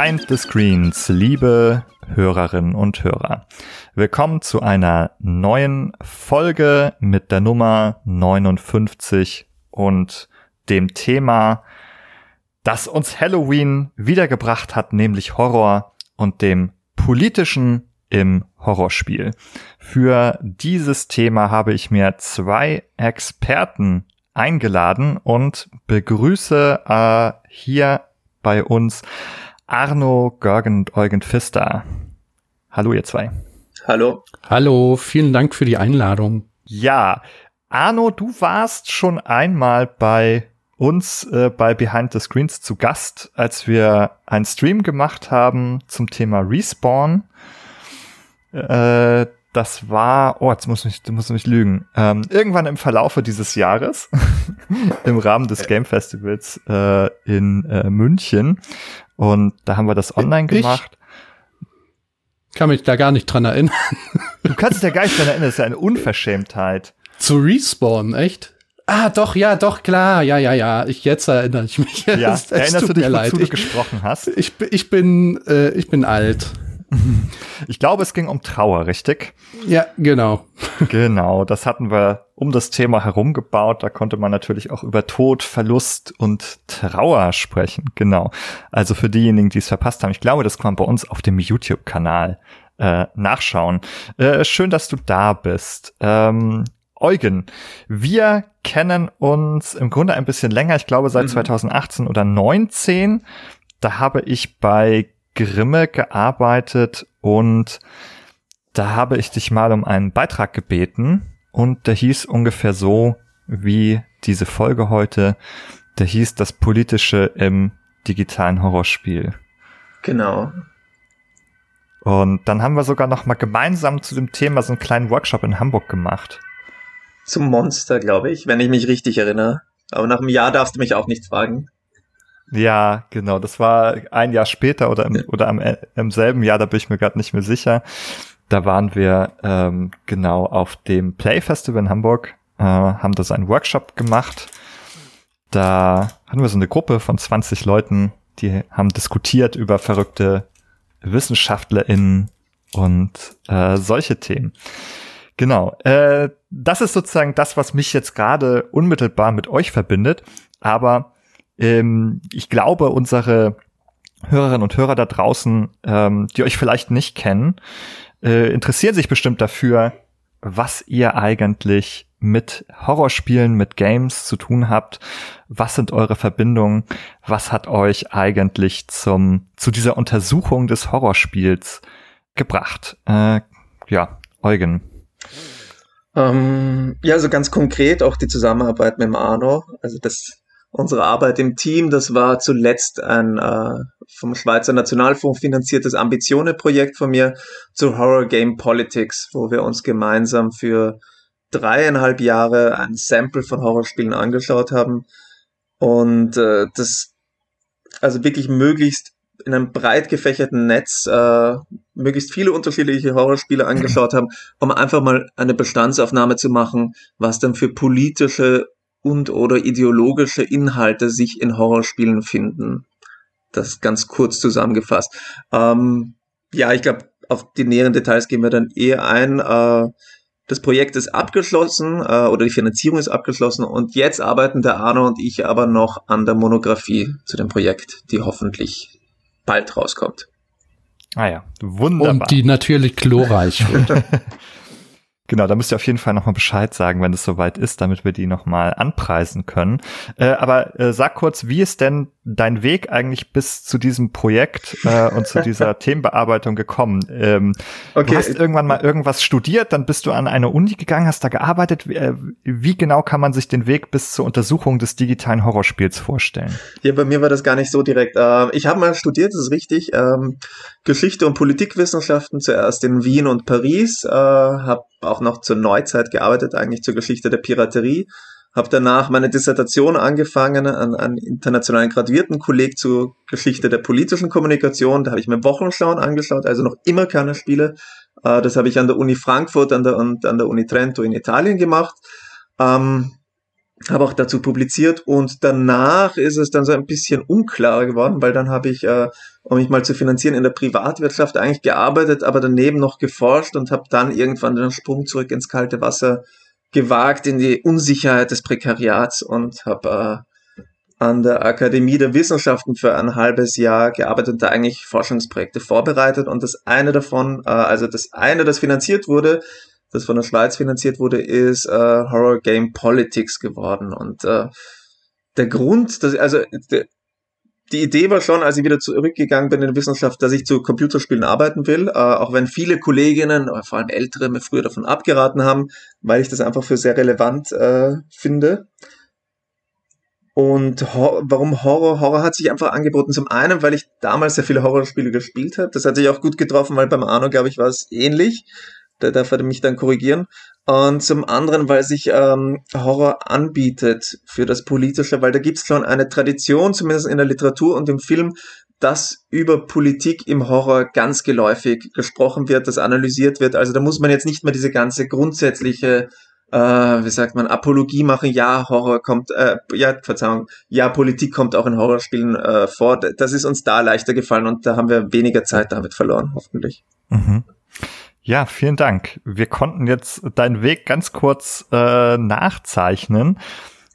Behind the Screens, liebe Hörerinnen und Hörer. Willkommen zu einer neuen Folge mit der Nummer 59 und dem Thema, das uns Halloween wiedergebracht hat, nämlich Horror und dem politischen im Horrorspiel. Für dieses Thema habe ich mir zwei Experten eingeladen und begrüße äh, hier bei uns Arno Görgen und Eugen Pfister. Hallo ihr zwei. Hallo. Hallo, vielen Dank für die Einladung. Ja, Arno, du warst schon einmal bei uns äh, bei Behind the Screens zu Gast, als wir einen Stream gemacht haben zum Thema Respawn. Äh, das war, oh, jetzt muss ich, du musst mich lügen, ähm, irgendwann im Verlaufe dieses Jahres, im Rahmen des Game Festivals äh, in äh, München. Und da haben wir das online gemacht. Ich kann mich da gar nicht dran erinnern. Du kannst dich da gar nicht dran erinnern, das ist ja eine Unverschämtheit. Zu Respawn, echt? Ah, doch, ja, doch, klar, ja, ja, ja. Ich, jetzt erinnere ich mich. Ja, erinnerst du dich, wozu du gesprochen hast? Ich, ich bin, äh, ich bin alt. Ich glaube, es ging um Trauer, richtig? Ja, genau. Genau, das hatten wir um das Thema herum gebaut. Da konnte man natürlich auch über Tod, Verlust und Trauer sprechen. Genau. Also für diejenigen, die es verpasst haben, ich glaube, das kann man bei uns auf dem YouTube-Kanal äh, nachschauen. Äh, schön, dass du da bist. Ähm, Eugen, wir kennen uns im Grunde ein bisschen länger, ich glaube seit mhm. 2018 oder 19. Da habe ich bei Grimme gearbeitet und da habe ich dich mal um einen Beitrag gebeten und der hieß ungefähr so wie diese Folge heute. Der hieß das Politische im digitalen Horrorspiel. Genau. Und dann haben wir sogar noch mal gemeinsam zu dem Thema so einen kleinen Workshop in Hamburg gemacht. Zum Monster, glaube ich, wenn ich mich richtig erinnere. Aber nach einem Jahr darfst du mich auch nichts fragen. Ja, genau. Das war ein Jahr später oder im, oder am, im selben Jahr, da bin ich mir gerade nicht mehr sicher. Da waren wir ähm, genau auf dem Play Festival in Hamburg, äh, haben da so einen Workshop gemacht. Da hatten wir so eine Gruppe von 20 Leuten, die haben diskutiert über verrückte WissenschaftlerInnen und äh, solche Themen. Genau. Äh, das ist sozusagen das, was mich jetzt gerade unmittelbar mit euch verbindet. Aber ähm, ich glaube, unsere Hörerinnen und Hörer da draußen, ähm, die euch vielleicht nicht kennen, äh, interessieren sich bestimmt dafür, was ihr eigentlich mit Horrorspielen, mit Games zu tun habt. Was sind eure Verbindungen? Was hat euch eigentlich zum, zu dieser Untersuchung des Horrorspiels gebracht? Äh, ja, Eugen. Ähm, ja, also ganz konkret auch die Zusammenarbeit mit dem Arno. Also das unsere Arbeit im Team. Das war zuletzt ein äh, vom Schweizer Nationalfonds finanziertes Ambitione-Projekt von mir zu Horror Game Politics, wo wir uns gemeinsam für dreieinhalb Jahre ein Sample von Horrorspielen angeschaut haben und äh, das also wirklich möglichst in einem breit gefächerten Netz äh, möglichst viele unterschiedliche Horrorspiele angeschaut haben, um einfach mal eine Bestandsaufnahme zu machen, was dann für politische und oder ideologische Inhalte sich in Horrorspielen finden. Das ganz kurz zusammengefasst. Ähm, ja, ich glaube, auf die näheren Details gehen wir dann eher ein. Äh, das Projekt ist abgeschlossen äh, oder die Finanzierung ist abgeschlossen und jetzt arbeiten der Arno und ich aber noch an der Monographie zu dem Projekt, die hoffentlich bald rauskommt. Ah ja, wunderbar. Und die natürlich glorreich wird. Genau, da müsst ihr auf jeden Fall nochmal Bescheid sagen, wenn es soweit ist, damit wir die nochmal anpreisen können. Äh, aber äh, sag kurz, wie ist denn dein Weg eigentlich bis zu diesem Projekt äh, und zu dieser Themenbearbeitung gekommen? Ähm, okay. Du hast irgendwann mal irgendwas studiert, dann bist du an eine Uni gegangen, hast da gearbeitet. Wie, äh, wie genau kann man sich den Weg bis zur Untersuchung des digitalen Horrorspiels vorstellen? Ja, bei mir war das gar nicht so direkt. Äh, ich habe mal studiert, das ist richtig. Ähm, Geschichte und Politikwissenschaften zuerst in Wien und Paris, äh, habe auch noch zur Neuzeit gearbeitet, eigentlich zur Geschichte der Piraterie. Habe danach meine Dissertation angefangen an einen internationalen Graduiertenkolleg zur Geschichte der politischen Kommunikation. Da habe ich mir Wochenschauen angeschaut, also noch immer keine Spiele. Äh, das habe ich an der Uni Frankfurt an der, und an der Uni Trento in Italien gemacht. Ähm, habe auch dazu publiziert und danach ist es dann so ein bisschen unklarer geworden, weil dann habe ich äh, um mich mal zu finanzieren, in der Privatwirtschaft eigentlich gearbeitet, aber daneben noch geforscht und habe dann irgendwann den Sprung zurück ins kalte Wasser gewagt, in die Unsicherheit des Prekariats und habe äh, an der Akademie der Wissenschaften für ein halbes Jahr gearbeitet und da eigentlich Forschungsprojekte vorbereitet. Und das eine davon, äh, also das eine, das finanziert wurde, das von der Schweiz finanziert wurde, ist äh, Horror Game Politics geworden. Und äh, der Grund, dass, also der, die Idee war schon, als ich wieder zurückgegangen bin in die Wissenschaft, dass ich zu Computerspielen arbeiten will, äh, auch wenn viele Kolleginnen, vor allem ältere, mir früher davon abgeraten haben, weil ich das einfach für sehr relevant äh, finde. Und Hor warum Horror? Horror hat sich einfach angeboten. Zum einen, weil ich damals sehr viele Horrorspiele gespielt habe. Das hat sich auch gut getroffen, weil beim Arno, glaube ich, war es ähnlich. Da darf er mich dann korrigieren. Und zum anderen, weil sich ähm, Horror anbietet für das Politische, weil da gibt es schon eine Tradition, zumindest in der Literatur und im Film, dass über Politik im Horror ganz geläufig gesprochen wird, das analysiert wird. Also da muss man jetzt nicht mehr diese ganze grundsätzliche, äh, wie sagt man, Apologie machen. Ja, Horror kommt, äh, ja, Verzeihung, ja, Politik kommt auch in Horrorspielen äh, vor. Das ist uns da leichter gefallen und da haben wir weniger Zeit damit verloren, hoffentlich. Mhm. Ja, vielen Dank. Wir konnten jetzt deinen Weg ganz kurz äh, nachzeichnen.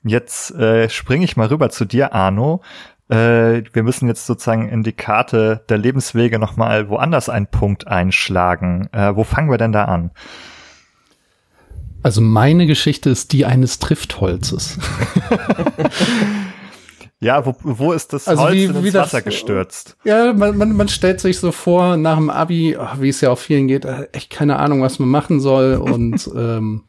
Jetzt äh, springe ich mal rüber zu dir, Arno. Äh, wir müssen jetzt sozusagen in die Karte der Lebenswege nochmal woanders einen Punkt einschlagen. Äh, wo fangen wir denn da an? Also meine Geschichte ist die eines Triftholzes. Ja, wo, wo ist das also Holz wie, ins wie Wasser das, gestürzt? Ja, man, man, man stellt sich so vor, nach dem Abi, oh, wie es ja auch vielen geht, äh, echt keine Ahnung, was man machen soll. Und ähm,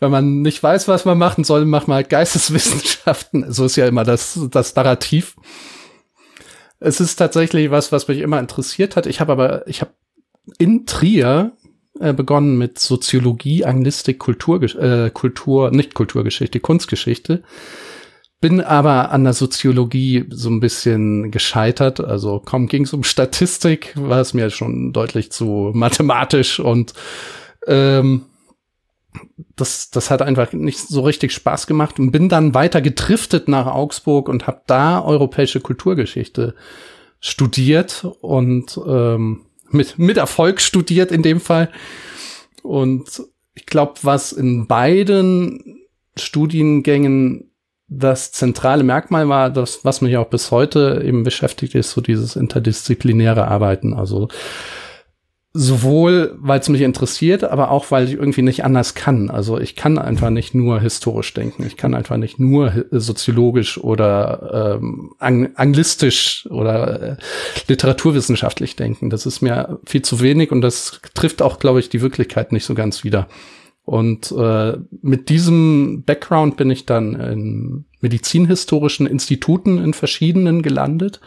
wenn man nicht weiß, was man machen soll, macht man halt Geisteswissenschaften. So ist ja immer das, das Narrativ. Es ist tatsächlich was, was mich immer interessiert hat. Ich habe aber, ich habe in Trier äh, begonnen mit Soziologie, Anglistik, Kultur, äh, Kultur, nicht Kulturgeschichte, Kunstgeschichte bin aber an der Soziologie so ein bisschen gescheitert. Also kaum ging es um Statistik, war es mir schon deutlich zu mathematisch und ähm, das, das hat einfach nicht so richtig Spaß gemacht und bin dann weiter getriftet nach Augsburg und habe da europäische Kulturgeschichte studiert und ähm, mit, mit Erfolg studiert in dem Fall. Und ich glaube, was in beiden Studiengängen das zentrale Merkmal war, das, was mich auch bis heute eben beschäftigt, ist so dieses interdisziplinäre Arbeiten. Also sowohl, weil es mich interessiert, aber auch, weil ich irgendwie nicht anders kann. Also ich kann einfach nicht nur historisch denken. Ich kann einfach nicht nur soziologisch oder ähm, ang anglistisch oder äh, literaturwissenschaftlich denken. Das ist mir viel zu wenig und das trifft auch, glaube ich, die Wirklichkeit nicht so ganz wieder. Und äh, mit diesem Background bin ich dann in medizinhistorischen Instituten in verschiedenen gelandet,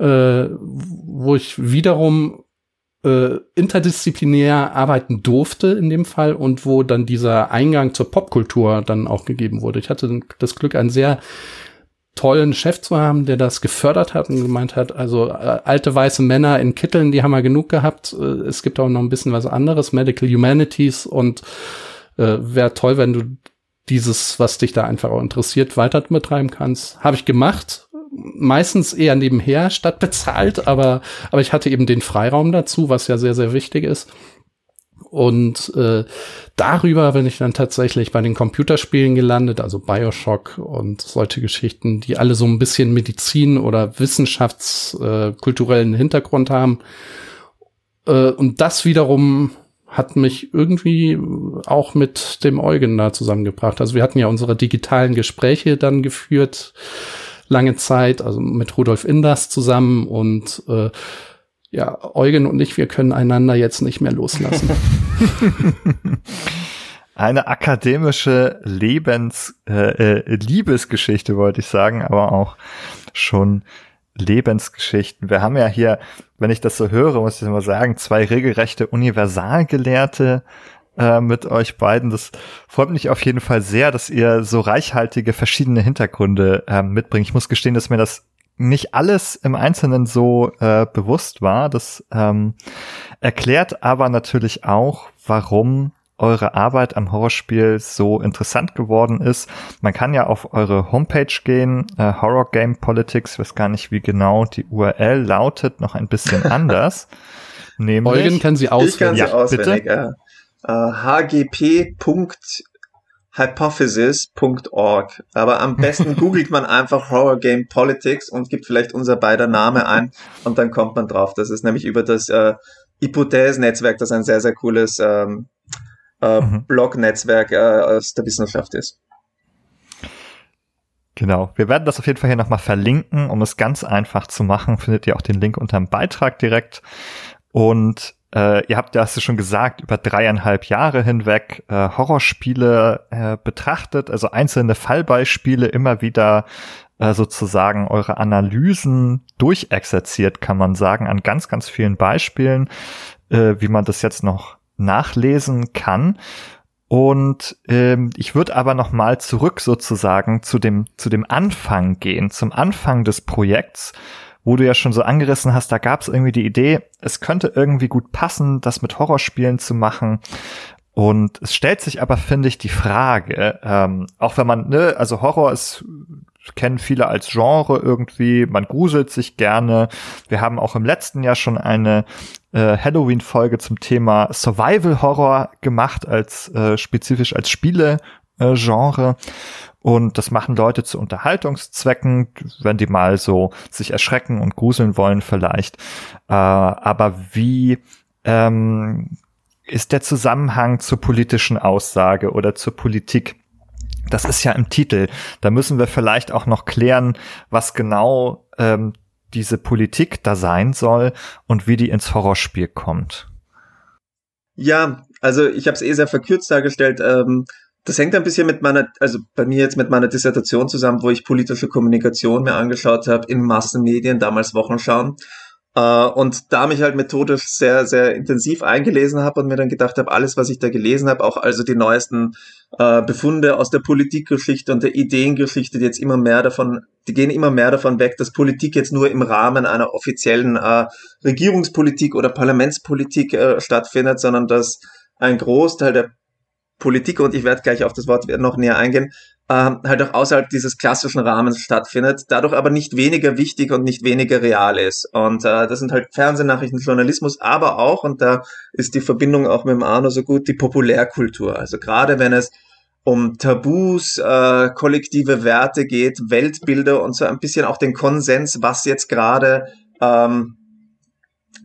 äh, wo ich wiederum äh, interdisziplinär arbeiten durfte in dem Fall und wo dann dieser Eingang zur Popkultur dann auch gegeben wurde. Ich hatte das Glück, einen sehr tollen Chef zu haben, der das gefördert hat und gemeint hat, also äh, alte weiße Männer in Kitteln, die haben wir genug gehabt. Äh, es gibt auch noch ein bisschen was anderes, Medical Humanities und äh, wäre toll, wenn du dieses, was dich da einfach auch interessiert, weiter betreiben kannst. Habe ich gemacht. Meistens eher nebenher statt bezahlt, aber, aber ich hatte eben den Freiraum dazu, was ja sehr, sehr wichtig ist. Und äh, darüber bin ich dann tatsächlich bei den Computerspielen gelandet, also Bioshock und solche Geschichten, die alle so ein bisschen Medizin oder wissenschaftskulturellen äh, Hintergrund haben. Äh, und das wiederum hat mich irgendwie auch mit dem Eugen da zusammengebracht. Also wir hatten ja unsere digitalen Gespräche dann geführt, lange Zeit, also mit Rudolf Inders zusammen und äh, ja, Eugen und ich, wir können einander jetzt nicht mehr loslassen. Eine akademische Lebens, äh, äh, Liebesgeschichte wollte ich sagen, aber auch schon Lebensgeschichten. Wir haben ja hier, wenn ich das so höre, muss ich mal sagen, zwei regelrechte Universalgelehrte äh, mit euch beiden. Das freut mich auf jeden Fall sehr, dass ihr so reichhaltige verschiedene Hintergründe äh, mitbringt. Ich muss gestehen, dass mir das nicht alles im Einzelnen so äh, bewusst war. Das ähm, erklärt aber natürlich auch, warum eure Arbeit am Horrorspiel so interessant geworden ist. Man kann ja auf eure Homepage gehen, äh, Horror Game Politics, ich weiß gar nicht, wie genau die URL lautet, noch ein bisschen anders. Nämlich, Eugen kann sie auswendig. Ich kann sie ja, auswendig, ja. Uh, hgp.hypothesis.org. Aber am besten googelt man einfach Horror Game Politics und gibt vielleicht unser beider Name ein und dann kommt man drauf. Das ist nämlich über das äh, Hypothese-Netzwerk, das ein sehr, sehr cooles ähm, äh, mhm. Blog-Netzwerk äh, aus der Wissenschaft ist. Genau. Wir werden das auf jeden Fall hier nochmal verlinken. Um es ganz einfach zu machen, findet ihr auch den Link unter dem Beitrag direkt. Und äh, ihr habt du schon gesagt, über dreieinhalb Jahre hinweg äh, Horrorspiele äh, betrachtet, also einzelne Fallbeispiele immer wieder äh, sozusagen eure Analysen durchexerziert, kann man sagen, an ganz, ganz vielen Beispielen, äh, wie man das jetzt noch nachlesen kann. Und ähm, ich würde aber noch mal zurück sozusagen zu dem zu dem Anfang gehen, zum Anfang des Projekts wo du ja schon so angerissen hast, da gab es irgendwie die Idee, es könnte irgendwie gut passen, das mit Horrorspielen zu machen. Und es stellt sich aber, finde ich, die Frage, ähm, auch wenn man, ne, also Horror ist, kennen viele als Genre irgendwie, man gruselt sich gerne. Wir haben auch im letzten Jahr schon eine äh, Halloween-Folge zum Thema Survival Horror gemacht, als äh, spezifisch als Spiele-Genre. Äh, und das machen Leute zu Unterhaltungszwecken, wenn die mal so sich erschrecken und gruseln wollen vielleicht. Äh, aber wie ähm, ist der Zusammenhang zur politischen Aussage oder zur Politik? Das ist ja im Titel. Da müssen wir vielleicht auch noch klären, was genau ähm, diese Politik da sein soll und wie die ins Horrorspiel kommt. Ja, also ich habe es eh sehr verkürzt dargestellt. Ähm, das hängt ein bisschen mit meiner, also bei mir jetzt mit meiner Dissertation zusammen, wo ich politische Kommunikation mir angeschaut habe in Massenmedien, damals Wochenschauen. Uh, und da mich halt methodisch sehr, sehr intensiv eingelesen habe und mir dann gedacht habe, alles, was ich da gelesen habe, auch also die neuesten uh, Befunde aus der Politikgeschichte und der Ideengeschichte, die jetzt immer mehr davon, die gehen immer mehr davon weg, dass Politik jetzt nur im Rahmen einer offiziellen uh, Regierungspolitik oder Parlamentspolitik stattfindet, sondern dass ein Großteil der Politik, und ich werde gleich auf das Wort noch näher eingehen, ähm, halt auch außerhalb dieses klassischen Rahmens stattfindet, dadurch aber nicht weniger wichtig und nicht weniger real ist. Und äh, das sind halt Fernsehnachrichten, Journalismus, aber auch, und da ist die Verbindung auch mit dem Arno so gut, die Populärkultur. Also gerade wenn es um Tabus, äh, kollektive Werte geht, Weltbilder und so ein bisschen auch den Konsens, was jetzt gerade ähm,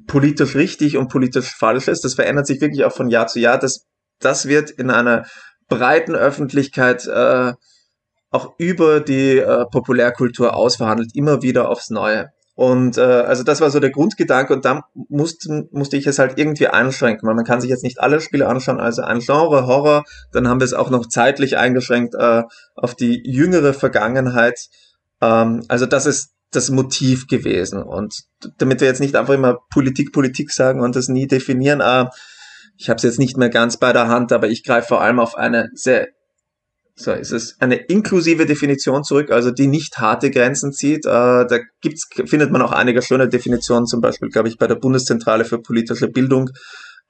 politisch richtig und politisch falsch ist. Das verändert sich wirklich auch von Jahr zu Jahr. Das das wird in einer breiten Öffentlichkeit äh, auch über die äh, Populärkultur ausverhandelt, immer wieder aufs Neue. Und äh, also das war so der Grundgedanke und da musste, musste ich es halt irgendwie einschränken, weil man kann sich jetzt nicht alle Spiele anschauen, also ein Genre, Horror, dann haben wir es auch noch zeitlich eingeschränkt äh, auf die jüngere Vergangenheit. Ähm, also das ist das Motiv gewesen. Und damit wir jetzt nicht einfach immer Politik, Politik sagen und das nie definieren, äh, ich habe es jetzt nicht mehr ganz bei der Hand, aber ich greife vor allem auf eine sehr, so ist es, eine inklusive Definition zurück, also die nicht harte Grenzen zieht. Äh, da gibt's, findet man auch einige schöne Definitionen, zum Beispiel, glaube ich, bei der Bundeszentrale für politische Bildung.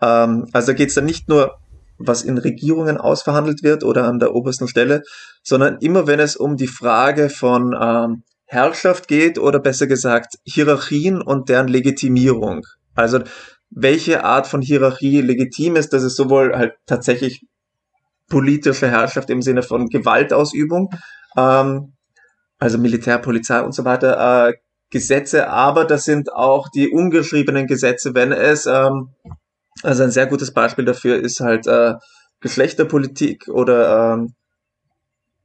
Ähm, also da geht es dann nicht nur was in Regierungen ausverhandelt wird oder an der obersten Stelle, sondern immer wenn es um die Frage von ähm, Herrschaft geht oder besser gesagt Hierarchien und deren Legitimierung. Also welche Art von Hierarchie legitim ist, dass es sowohl halt tatsächlich politische Herrschaft im Sinne von Gewaltausübung, ähm, also Militär, Polizei und so weiter, äh, Gesetze, aber das sind auch die ungeschriebenen Gesetze, wenn es, ähm, also ein sehr gutes Beispiel dafür ist halt äh, Geschlechterpolitik oder ähm,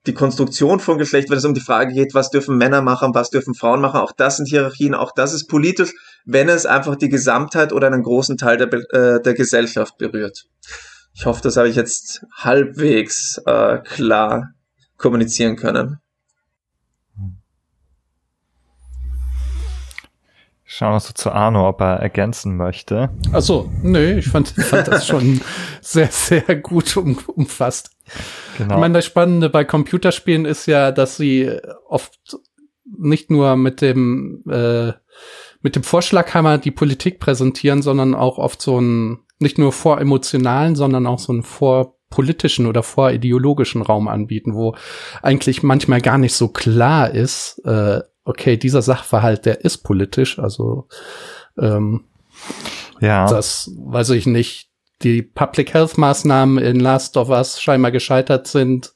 die Konstruktion von Geschlecht, wenn es um die Frage geht, was dürfen Männer machen, was dürfen Frauen machen, auch das sind Hierarchien, auch das ist politisch, wenn es einfach die Gesamtheit oder einen großen Teil der, äh, der Gesellschaft berührt. Ich hoffe, das habe ich jetzt halbwegs äh, klar kommunizieren können. Schauen wir so zu Arno, ob er ergänzen möchte. Ach so, nee, ich fand, fand das schon sehr, sehr gut um, umfasst. Genau. Ich meine, das Spannende bei Computerspielen ist ja, dass sie oft nicht nur mit dem äh, mit dem Vorschlaghammer die Politik präsentieren, sondern auch oft so ein nicht nur voremotionalen, sondern auch so einen vorpolitischen oder vorideologischen Raum anbieten, wo eigentlich manchmal gar nicht so klar ist, äh, okay, dieser Sachverhalt, der ist politisch, also ähm, ja. das weiß ich nicht, die Public Health Maßnahmen in Last of Us scheinbar gescheitert sind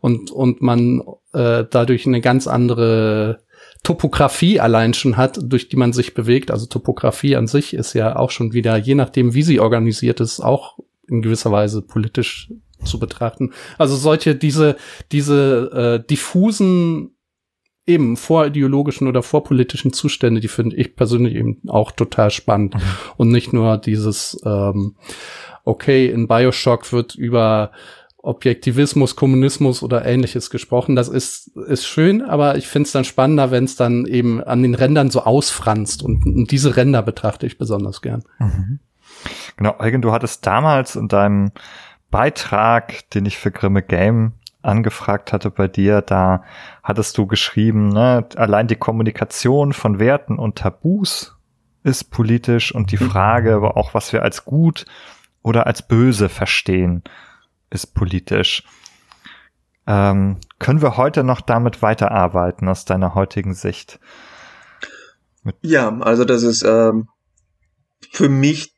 und und man äh, dadurch eine ganz andere Topografie allein schon hat, durch die man sich bewegt. Also Topografie an sich ist ja auch schon wieder, je nachdem, wie sie organisiert ist, auch in gewisser Weise politisch zu betrachten. Also solche, diese, diese äh, diffusen eben vorideologischen oder vorpolitischen Zustände, die finde ich persönlich eben auch total spannend. Mhm. Und nicht nur dieses, ähm, okay, in Bioshock wird über Objektivismus, Kommunismus oder ähnliches gesprochen. Das ist, ist schön, aber ich finde es dann spannender, wenn es dann eben an den Rändern so ausfranst. Und, und, diese Ränder betrachte ich besonders gern. Mhm. Genau, Eugen, du hattest damals in deinem Beitrag, den ich für Grimme Game angefragt hatte bei dir, da hattest du geschrieben, ne, allein die Kommunikation von Werten und Tabus ist politisch und die. Frage aber auch, was wir als gut oder als böse verstehen, ist politisch. Ähm, können wir heute noch damit weiterarbeiten aus deiner heutigen Sicht? Mit ja, also das ist ähm, für mich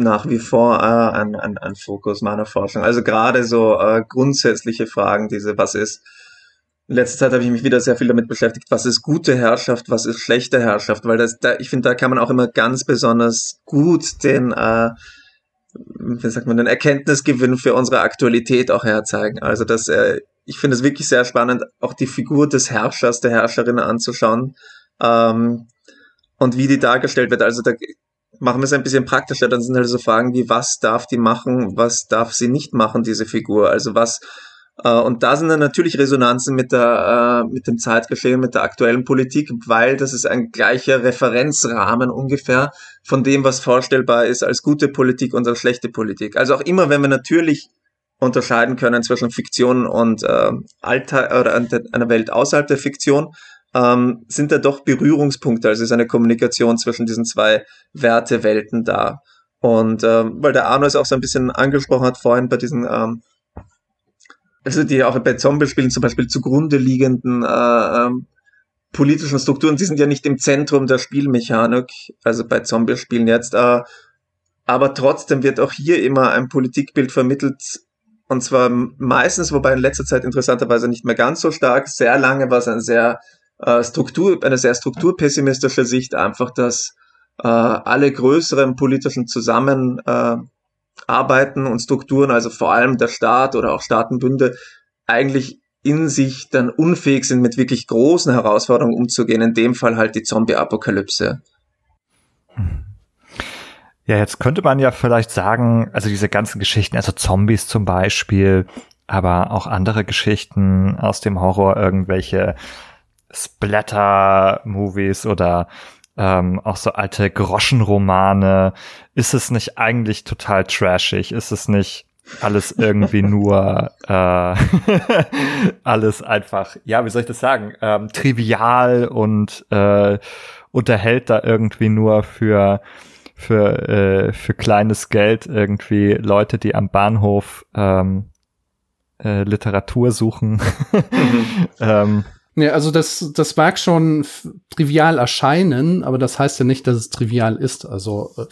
nach wie vor äh, ein, ein, ein Fokus meiner Forschung. Also gerade so äh, grundsätzliche Fragen, diese was ist. In letzter Zeit habe ich mich wieder sehr viel damit beschäftigt, was ist gute Herrschaft, was ist schlechte Herrschaft, weil das, da, ich finde, da kann man auch immer ganz besonders gut den äh, wie sagt man, den Erkenntnisgewinn für unsere Aktualität auch herzeigen. Also das, äh, ich finde es wirklich sehr spannend, auch die Figur des Herrschers, der Herrscherin anzuschauen ähm, und wie die dargestellt wird. Also da machen wir es ein bisschen praktischer. Dann sind halt so Fragen wie, was darf die machen, was darf sie nicht machen, diese Figur? Also was äh, und da sind dann natürlich Resonanzen mit der, äh, mit dem Zeitgeschehen, mit der aktuellen Politik, weil das ist ein gleicher Referenzrahmen ungefähr von dem, was vorstellbar ist als gute Politik und als schlechte Politik. Also auch immer, wenn wir natürlich unterscheiden können zwischen Fiktion und äh, Alltag oder einer Welt außerhalb der Fiktion, ähm, sind da doch Berührungspunkte. Also ist eine Kommunikation zwischen diesen zwei Wertewelten da. Und ähm, weil der Arno es auch so ein bisschen angesprochen hat vorhin bei diesen ähm, also die auch bei Zombie-Spielen zum Beispiel zugrunde liegenden äh, ähm, politischen Strukturen, die sind ja nicht im Zentrum der Spielmechanik, also bei Zombie-Spielen jetzt, äh, aber trotzdem wird auch hier immer ein Politikbild vermittelt, und zwar meistens, wobei in letzter Zeit interessanterweise nicht mehr ganz so stark, sehr lange war es ein sehr äh, Struktur, eine sehr strukturpessimistische Sicht, einfach, dass äh, alle größeren politischen Zusammen äh, und Strukturen, also vor allem der Staat oder auch Staatenbünde, eigentlich in sich dann unfähig sind, mit wirklich großen Herausforderungen umzugehen. In dem Fall halt die Zombie-Apokalypse. Ja, jetzt könnte man ja vielleicht sagen, also diese ganzen Geschichten, also Zombies zum Beispiel, aber auch andere Geschichten aus dem Horror, irgendwelche Splatter-Movies oder ähm, auch so alte Groschenromane. Ist es nicht eigentlich total trashig? Ist es nicht alles irgendwie nur äh, alles einfach, ja, wie soll ich das sagen, ähm, trivial und äh, unterhält da irgendwie nur für für äh, für kleines Geld irgendwie Leute, die am Bahnhof ähm, äh, Literatur suchen. mhm. ähm, ja, also das, das mag schon trivial erscheinen, aber das heißt ja nicht, dass es trivial ist. Also äh,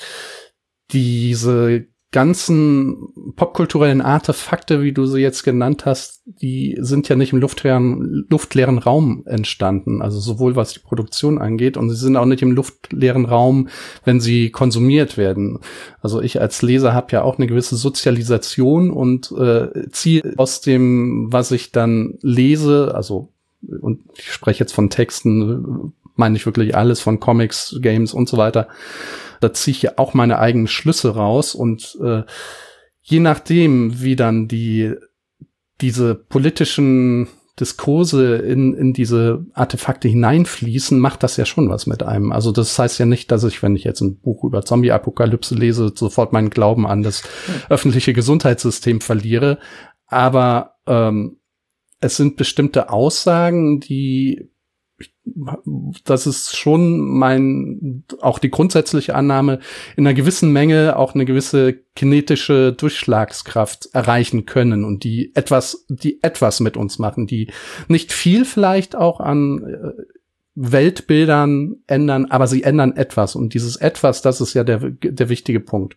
diese ganzen popkulturellen Artefakte, wie du sie jetzt genannt hast, die sind ja nicht im luftleeren, luftleeren Raum entstanden. Also sowohl was die Produktion angeht und sie sind auch nicht im luftleeren Raum, wenn sie konsumiert werden. Also ich als Leser habe ja auch eine gewisse Sozialisation und äh, ziehe aus dem, was ich dann lese, also und ich spreche jetzt von Texten, meine ich wirklich alles von Comics, Games und so weiter. Da ziehe ich ja auch meine eigenen Schlüsse raus und äh, je nachdem, wie dann die diese politischen Diskurse in, in diese Artefakte hineinfließen, macht das ja schon was mit einem. Also das heißt ja nicht, dass ich, wenn ich jetzt ein Buch über Zombie-Apokalypse lese, sofort meinen Glauben an das öffentliche Gesundheitssystem verliere. Aber ähm, es sind bestimmte Aussagen, die das ist schon mein, auch die grundsätzliche Annahme, in einer gewissen Menge auch eine gewisse kinetische Durchschlagskraft erreichen können und die etwas, die etwas mit uns machen, die nicht viel vielleicht auch an äh, Weltbildern ändern, aber sie ändern etwas und dieses etwas, das ist ja der, der wichtige Punkt.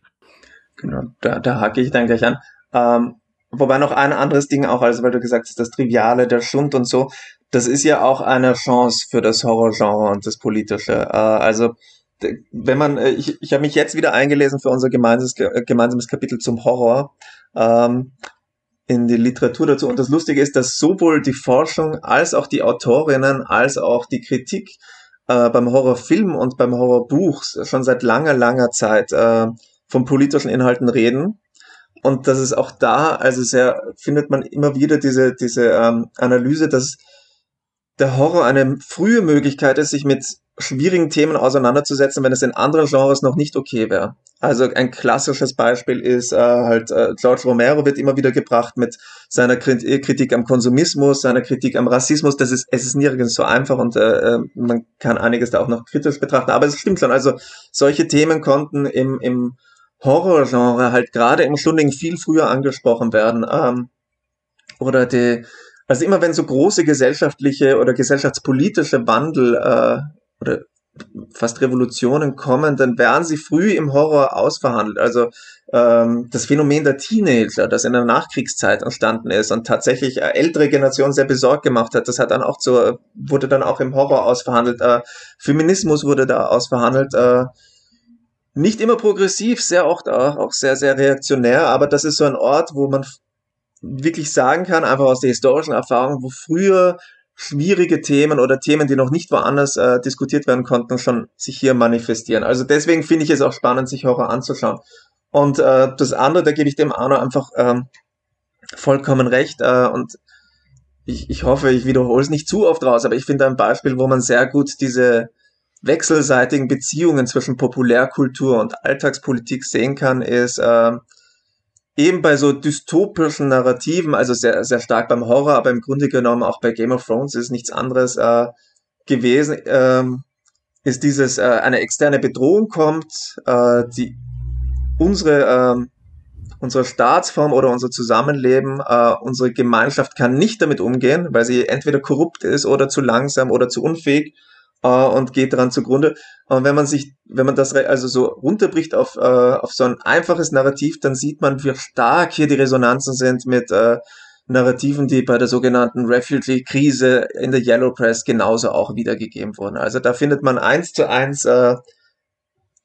Genau, da, da hake ich dann gleich an. Ähm, wobei noch ein anderes Ding auch, also weil du gesagt hast, das Triviale, der Schund und so, das ist ja auch eine Chance für das Horrorgenre und das Politische. Äh, also wenn man, äh, ich, ich habe mich jetzt wieder eingelesen für unser gemeinsames, äh, gemeinsames Kapitel zum Horror ähm, in die Literatur dazu. Und das Lustige ist, dass sowohl die Forschung als auch die Autorinnen als auch die Kritik äh, beim Horrorfilm und beim Horrorbuch schon seit langer, langer Zeit äh, von politischen Inhalten reden. Und das ist auch da, also sehr, findet man immer wieder diese, diese ähm, Analyse, dass der Horror eine frühe Möglichkeit ist, sich mit schwierigen Themen auseinanderzusetzen, wenn es in anderen Genres noch nicht okay wäre. Also ein klassisches Beispiel ist äh, halt äh, George Romero wird immer wieder gebracht mit seiner Kritik am Konsumismus, seiner Kritik am Rassismus. Das ist es ist nirgends so einfach und äh, äh, man kann einiges da auch noch kritisch betrachten. Aber es stimmt schon. Also solche Themen konnten im im Horrorgenre halt gerade im Stunding viel früher angesprochen werden. Ähm, oder die also immer wenn so große gesellschaftliche oder gesellschaftspolitische Wandel äh, oder fast Revolutionen kommen, dann werden sie früh im Horror ausverhandelt. Also ähm, das Phänomen der Teenager, das in der Nachkriegszeit entstanden ist und tatsächlich äh, ältere Generationen sehr besorgt gemacht hat, das hat dann auch zu, wurde dann auch im Horror ausverhandelt. Äh, Feminismus wurde da ausverhandelt. Äh, nicht immer progressiv, sehr oft auch, auch sehr, sehr reaktionär, aber das ist so ein Ort, wo man wirklich sagen kann, einfach aus der historischen Erfahrung, wo früher schwierige Themen oder Themen, die noch nicht woanders äh, diskutiert werden konnten, schon sich hier manifestieren. Also deswegen finde ich es auch spannend, sich Horror anzuschauen. Und äh, das andere, da gebe ich dem Arno einfach ähm, vollkommen recht. Äh, und ich, ich hoffe, ich wiederhole es nicht zu oft raus, aber ich finde ein Beispiel, wo man sehr gut diese wechselseitigen Beziehungen zwischen Populärkultur und Alltagspolitik sehen kann, ist äh, eben bei so dystopischen Narrativen, also sehr, sehr stark beim Horror, aber im Grunde genommen auch bei Game of Thrones ist nichts anderes äh, gewesen, ähm, ist dieses, äh, eine externe Bedrohung kommt, äh, die unsere, äh, unsere Staatsform oder unser Zusammenleben, äh, unsere Gemeinschaft kann nicht damit umgehen, weil sie entweder korrupt ist oder zu langsam oder zu unfähig äh, und geht daran zugrunde. Und wenn man sich, wenn man das also so runterbricht auf, äh, auf so ein einfaches Narrativ, dann sieht man, wie stark hier die Resonanzen sind mit äh, Narrativen, die bei der sogenannten Refugee-Krise in der Yellow Press genauso auch wiedergegeben wurden. Also da findet man eins zu eins äh,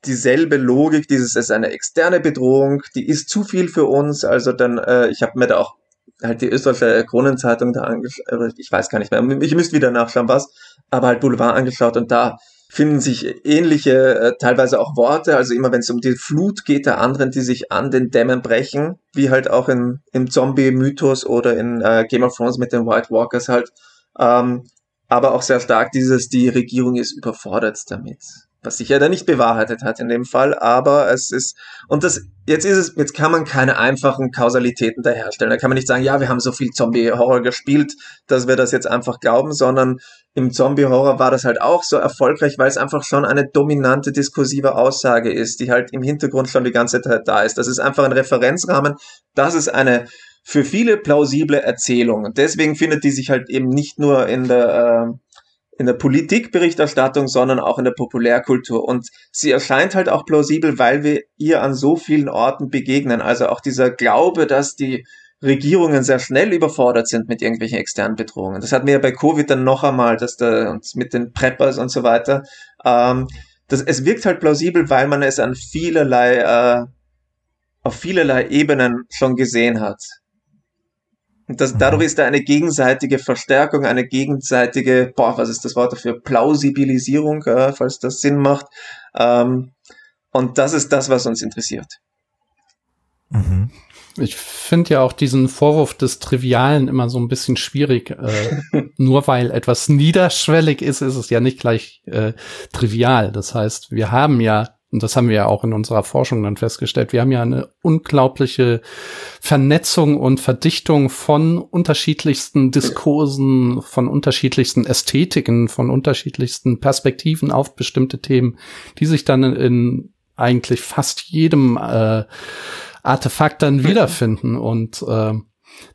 dieselbe Logik, dieses ist eine externe Bedrohung, die ist zu viel für uns. Also dann, äh, ich habe mir da auch halt die österreichische Kronenzeitung da angeschaut, ich weiß gar nicht mehr, ich müsste wieder nachschauen, was, aber halt Boulevard angeschaut und da finden sich ähnliche, äh, teilweise auch Worte, also immer wenn es um die Flut geht der anderen, die sich an den Dämmen brechen, wie halt auch in, im Zombie-Mythos oder in äh, Game of Thrones mit den White Walkers halt, ähm, aber auch sehr stark dieses, die Regierung ist überfordert damit was sich ja dann nicht bewahrheitet hat in dem Fall, aber es ist, und das, jetzt ist es, jetzt kann man keine einfachen Kausalitäten da herstellen. Da kann man nicht sagen, ja, wir haben so viel Zombie-Horror gespielt, dass wir das jetzt einfach glauben, sondern im Zombie-Horror war das halt auch so erfolgreich, weil es einfach schon eine dominante diskursive Aussage ist, die halt im Hintergrund schon die ganze Zeit da ist. Das ist einfach ein Referenzrahmen. Das ist eine für viele plausible Erzählung. Deswegen findet die sich halt eben nicht nur in der, äh, in der Politikberichterstattung, sondern auch in der Populärkultur. Und sie erscheint halt auch plausibel, weil wir ihr an so vielen Orten begegnen. Also auch dieser Glaube, dass die Regierungen sehr schnell überfordert sind mit irgendwelchen externen Bedrohungen. Das hatten wir ja bei Covid dann noch einmal, dass da uns mit den Preppers und so weiter. Ähm, das, es wirkt halt plausibel, weil man es an vielerlei, äh, auf vielerlei Ebenen schon gesehen hat. Und das, dadurch ist da eine gegenseitige Verstärkung, eine gegenseitige, boah, was ist das Wort dafür? Plausibilisierung, äh, falls das Sinn macht. Ähm, und das ist das, was uns interessiert. Mhm. Ich finde ja auch diesen Vorwurf des Trivialen immer so ein bisschen schwierig. Äh, nur weil etwas niederschwellig ist, ist es ja nicht gleich äh, trivial. Das heißt, wir haben ja und das haben wir ja auch in unserer Forschung dann festgestellt, wir haben ja eine unglaubliche Vernetzung und Verdichtung von unterschiedlichsten Diskursen, von unterschiedlichsten Ästhetiken, von unterschiedlichsten Perspektiven auf bestimmte Themen, die sich dann in eigentlich fast jedem äh, Artefakt dann wiederfinden. Und äh,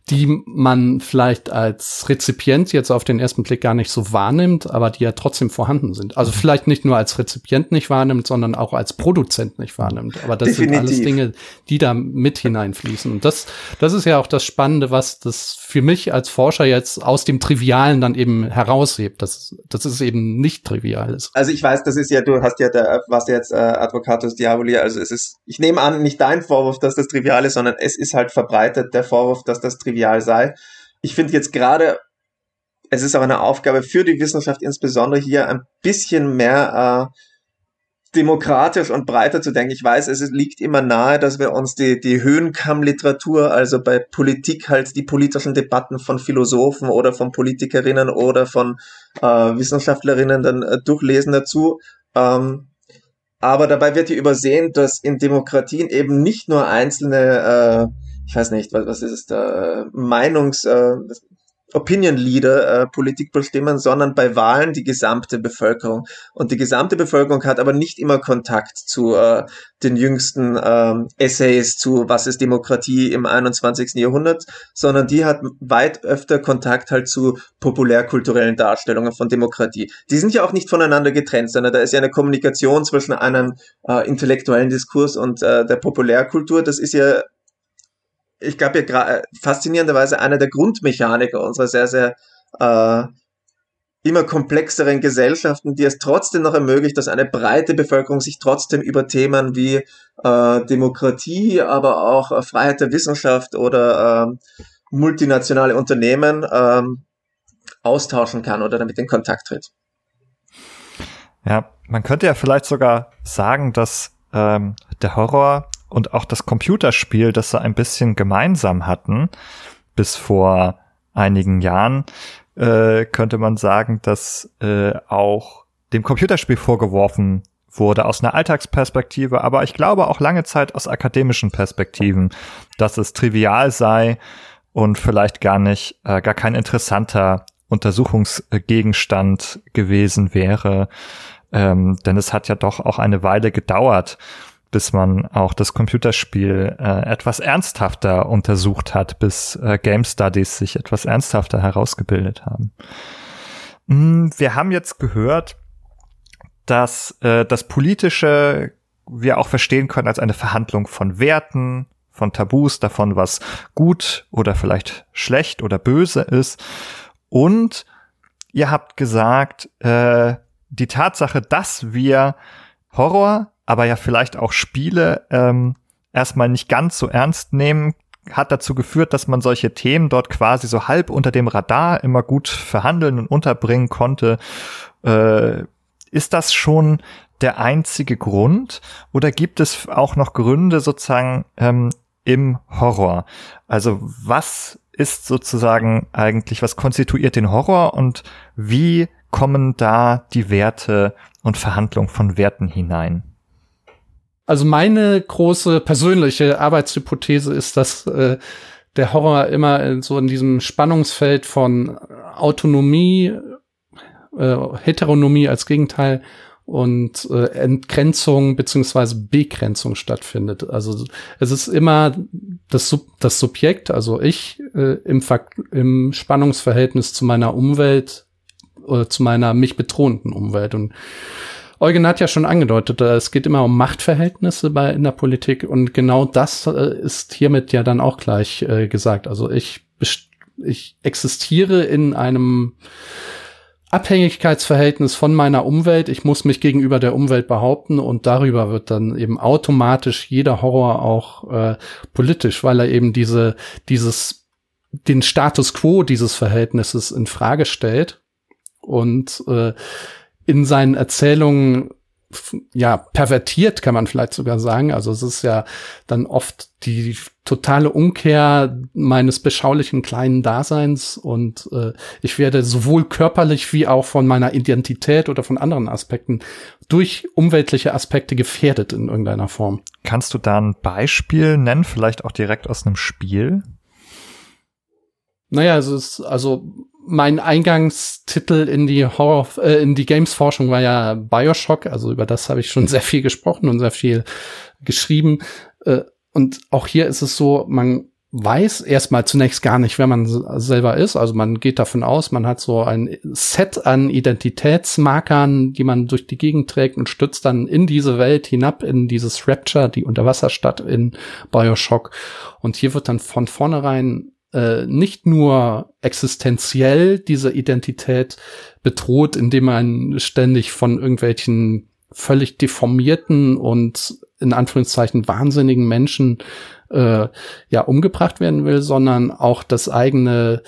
die man vielleicht als Rezipient jetzt auf den ersten Blick gar nicht so wahrnimmt, aber die ja trotzdem vorhanden sind. Also vielleicht nicht nur als Rezipient nicht wahrnimmt, sondern auch als Produzent nicht wahrnimmt. Aber das Definitiv. sind alles Dinge, die da mit hineinfließen. Und das, das ist ja auch das Spannende, was das für mich als Forscher jetzt aus dem Trivialen dann eben heraushebt, dass, dass es eben nicht trivial ist. Also ich weiß, das ist ja, du hast ja, der, was jetzt äh, Advocatus Diaboli, also es ist, ich nehme an, nicht dein Vorwurf, dass das trivial ist, sondern es ist halt verbreitet, der Vorwurf, dass das trivial trivial sei. Ich finde jetzt gerade, es ist auch eine Aufgabe für die Wissenschaft insbesondere hier ein bisschen mehr äh, demokratisch und breiter zu denken. Ich weiß, es liegt immer nahe, dass wir uns die, die Höhenkammliteratur, also bei Politik halt die politischen Debatten von Philosophen oder von Politikerinnen oder von äh, Wissenschaftlerinnen dann äh, durchlesen dazu. Ähm, aber dabei wird hier übersehen, dass in Demokratien eben nicht nur einzelne äh, ich weiß nicht, was, was ist es da, Meinungs, äh, Opinion Leader äh, Politik bestimmen, sondern bei Wahlen die gesamte Bevölkerung. Und die gesamte Bevölkerung hat aber nicht immer Kontakt zu äh, den jüngsten ähm, Essays zu was ist Demokratie im 21. Jahrhundert, sondern die hat weit öfter Kontakt halt zu populärkulturellen Darstellungen von Demokratie. Die sind ja auch nicht voneinander getrennt, sondern da ist ja eine Kommunikation zwischen einem äh, intellektuellen Diskurs und äh, der Populärkultur. Das ist ja ich glaube ja äh, faszinierenderweise einer der Grundmechaniker unserer sehr, sehr äh, immer komplexeren Gesellschaften, die es trotzdem noch ermöglicht, dass eine breite Bevölkerung sich trotzdem über Themen wie äh, Demokratie, aber auch äh, Freiheit der Wissenschaft oder äh, multinationale Unternehmen äh, austauschen kann oder damit in Kontakt tritt. Ja, man könnte ja vielleicht sogar sagen, dass ähm, der Horror und auch das Computerspiel, das sie ein bisschen gemeinsam hatten, bis vor einigen Jahren, äh, könnte man sagen, dass äh, auch dem Computerspiel vorgeworfen wurde aus einer Alltagsperspektive, aber ich glaube auch lange Zeit aus akademischen Perspektiven, dass es trivial sei und vielleicht gar nicht, äh, gar kein interessanter Untersuchungsgegenstand gewesen wäre. Ähm, denn es hat ja doch auch eine Weile gedauert, bis man auch das Computerspiel äh, etwas ernsthafter untersucht hat, bis äh, Game Studies sich etwas ernsthafter herausgebildet haben. Hm, wir haben jetzt gehört, dass äh, das Politische wir auch verstehen können als eine Verhandlung von Werten, von Tabus, davon, was gut oder vielleicht schlecht oder böse ist. Und ihr habt gesagt, äh, die Tatsache, dass wir Horror aber ja vielleicht auch Spiele ähm, erstmal nicht ganz so ernst nehmen, hat dazu geführt, dass man solche Themen dort quasi so halb unter dem Radar immer gut verhandeln und unterbringen konnte. Äh, ist das schon der einzige Grund oder gibt es auch noch Gründe sozusagen ähm, im Horror? Also was ist sozusagen eigentlich, was konstituiert den Horror und wie kommen da die Werte und Verhandlung von Werten hinein? Also meine große persönliche Arbeitshypothese ist, dass äh, der Horror immer so in diesem Spannungsfeld von Autonomie, äh, Heteronomie als Gegenteil und äh, Entgrenzung beziehungsweise Begrenzung stattfindet. Also es ist immer das, Sub das Subjekt, also ich, äh, im, im Spannungsverhältnis zu meiner Umwelt oder zu meiner mich bedrohenden Umwelt. Und Eugen hat ja schon angedeutet, äh, es geht immer um Machtverhältnisse bei, in der Politik und genau das äh, ist hiermit ja dann auch gleich äh, gesagt. Also ich, ich existiere in einem Abhängigkeitsverhältnis von meiner Umwelt. Ich muss mich gegenüber der Umwelt behaupten und darüber wird dann eben automatisch jeder Horror auch äh, politisch, weil er eben diese, dieses, den Status quo dieses Verhältnisses in Frage stellt und äh, in seinen Erzählungen ja, pervertiert, kann man vielleicht sogar sagen. Also es ist ja dann oft die totale Umkehr meines beschaulichen kleinen Daseins und äh, ich werde sowohl körperlich wie auch von meiner Identität oder von anderen Aspekten durch umweltliche Aspekte gefährdet in irgendeiner Form. Kannst du da ein Beispiel nennen, vielleicht auch direkt aus einem Spiel? Naja, es ist also mein Eingangstitel in die Horror, äh, in die Games-Forschung war ja Bioshock, also über das habe ich schon sehr viel gesprochen und sehr viel geschrieben. Äh, und auch hier ist es so, man weiß erstmal zunächst gar nicht, wer man selber ist. Also man geht davon aus, man hat so ein Set an Identitätsmarkern, die man durch die Gegend trägt und stützt dann in diese Welt hinab, in dieses Rapture, die Unterwasserstadt in Bioshock. Und hier wird dann von vornherein äh, nicht nur existenziell diese Identität bedroht, indem man ständig von irgendwelchen völlig deformierten und in Anführungszeichen wahnsinnigen Menschen äh, ja umgebracht werden will, sondern auch das eigene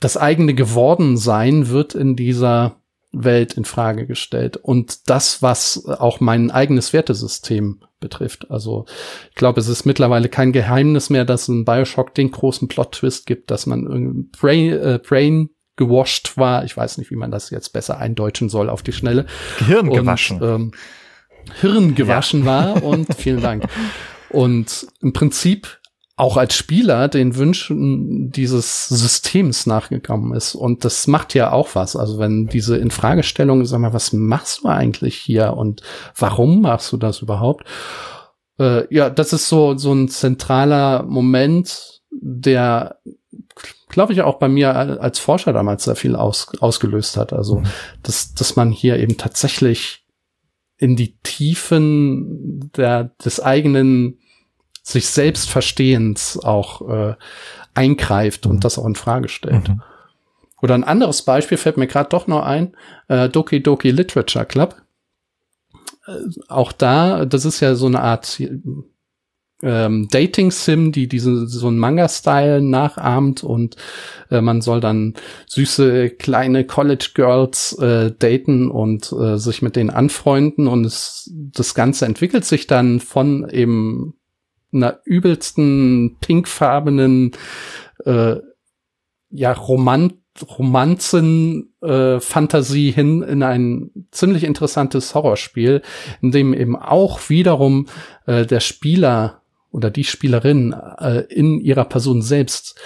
das eigene geworden sein wird in dieser Welt in Frage gestellt und das was auch mein eigenes Wertesystem betrifft. Also ich glaube, es ist mittlerweile kein Geheimnis mehr, dass in BioShock den großen Plot-Twist gibt, dass man Brain, äh, Brain gewascht war. Ich weiß nicht, wie man das jetzt besser eindeutschen soll auf die Schnelle. Gehirn gewaschen. Und, ähm, Hirn gewaschen ja. war und vielen Dank. Und im Prinzip auch als Spieler den Wünschen dieses Systems nachgekommen ist. Und das macht ja auch was. Also wenn diese Infragestellung, sag mal, was machst du eigentlich hier und warum machst du das überhaupt? Äh, ja, das ist so, so ein zentraler Moment, der, glaube ich, auch bei mir als Forscher damals sehr viel aus, ausgelöst hat. Also, mhm. dass, dass man hier eben tatsächlich in die Tiefen der, des eigenen sich selbst Verstehens auch äh, eingreift und mhm. das auch in Frage stellt. Mhm. Oder ein anderes Beispiel fällt mir gerade doch noch ein, äh, Doki Doki Literature Club. Äh, auch da, das ist ja so eine Art ähm, Dating-Sim, die diese so ein Manga-Style nachahmt und äh, man soll dann süße kleine College-Girls äh, daten und äh, sich mit denen anfreunden und es, das Ganze entwickelt sich dann von eben einer übelsten pinkfarbenen äh, ja Roman Romanzen äh, Fantasie hin in ein ziemlich interessantes Horrorspiel, in dem eben auch wiederum äh, der Spieler oder die Spielerin äh, in ihrer Person selbst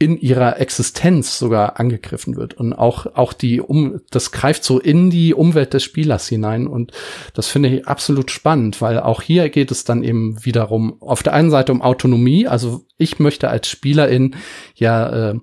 in ihrer Existenz sogar angegriffen wird. Und auch auch die um das greift so in die Umwelt des Spielers hinein. Und das finde ich absolut spannend, weil auch hier geht es dann eben wiederum auf der einen Seite um Autonomie, also ich möchte als Spielerin ja äh,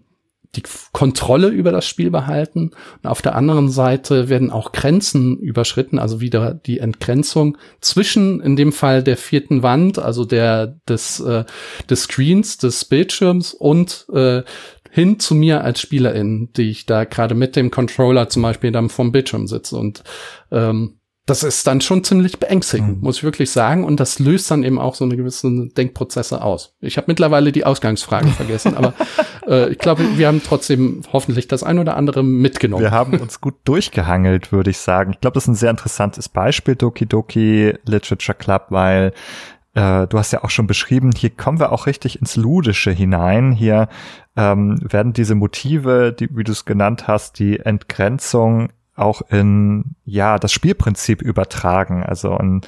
die Kontrolle über das Spiel behalten. Und auf der anderen Seite werden auch Grenzen überschritten, also wieder die Entgrenzung zwischen, in dem Fall der vierten Wand, also der des, äh, des Screens, des Bildschirms und äh, hin zu mir als Spielerin, die ich da gerade mit dem Controller zum Beispiel dann vom Bildschirm sitze. Und ähm, das ist dann schon ziemlich beängstigend, mhm. muss ich wirklich sagen. Und das löst dann eben auch so eine gewisse Denkprozesse aus. Ich habe mittlerweile die Ausgangsfrage vergessen, aber äh, ich glaube, wir haben trotzdem hoffentlich das ein oder andere mitgenommen. Wir haben uns gut durchgehangelt, würde ich sagen. Ich glaube, das ist ein sehr interessantes Beispiel, Doki Doki Literature Club, weil äh, du hast ja auch schon beschrieben, hier kommen wir auch richtig ins Ludische hinein. Hier ähm, werden diese Motive, die, wie du es genannt hast, die Entgrenzung auch in, ja, das Spielprinzip übertragen, also in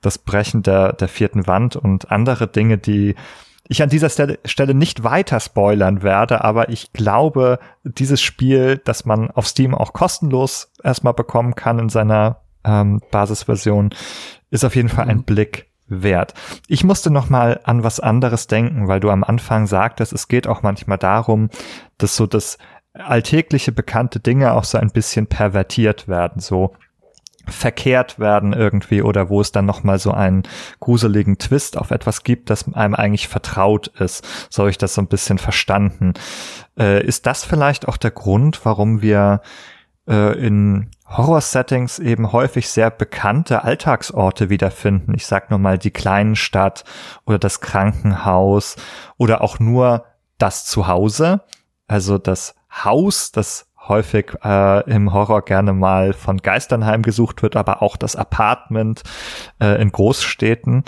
das Brechen der, der vierten Wand und andere Dinge, die ich an dieser Stelle nicht weiter spoilern werde, aber ich glaube, dieses Spiel, das man auf Steam auch kostenlos erstmal bekommen kann in seiner ähm, Basisversion, ist auf jeden Fall ein mhm. Blick wert. Ich musste noch mal an was anderes denken, weil du am Anfang sagtest, es geht auch manchmal darum, dass so das alltägliche bekannte Dinge auch so ein bisschen pervertiert werden, so verkehrt werden irgendwie oder wo es dann noch mal so einen gruseligen Twist auf etwas gibt, das einem eigentlich vertraut ist. So habe ich das so ein bisschen verstanden. Äh, ist das vielleicht auch der Grund, warum wir äh, in Horror-Settings eben häufig sehr bekannte Alltagsorte wiederfinden? Ich sag nur mal die kleinen Stadt oder das Krankenhaus oder auch nur das Zuhause, also das Haus, das häufig äh, im Horror gerne mal von Geistern heimgesucht wird, aber auch das Apartment äh, in Großstädten.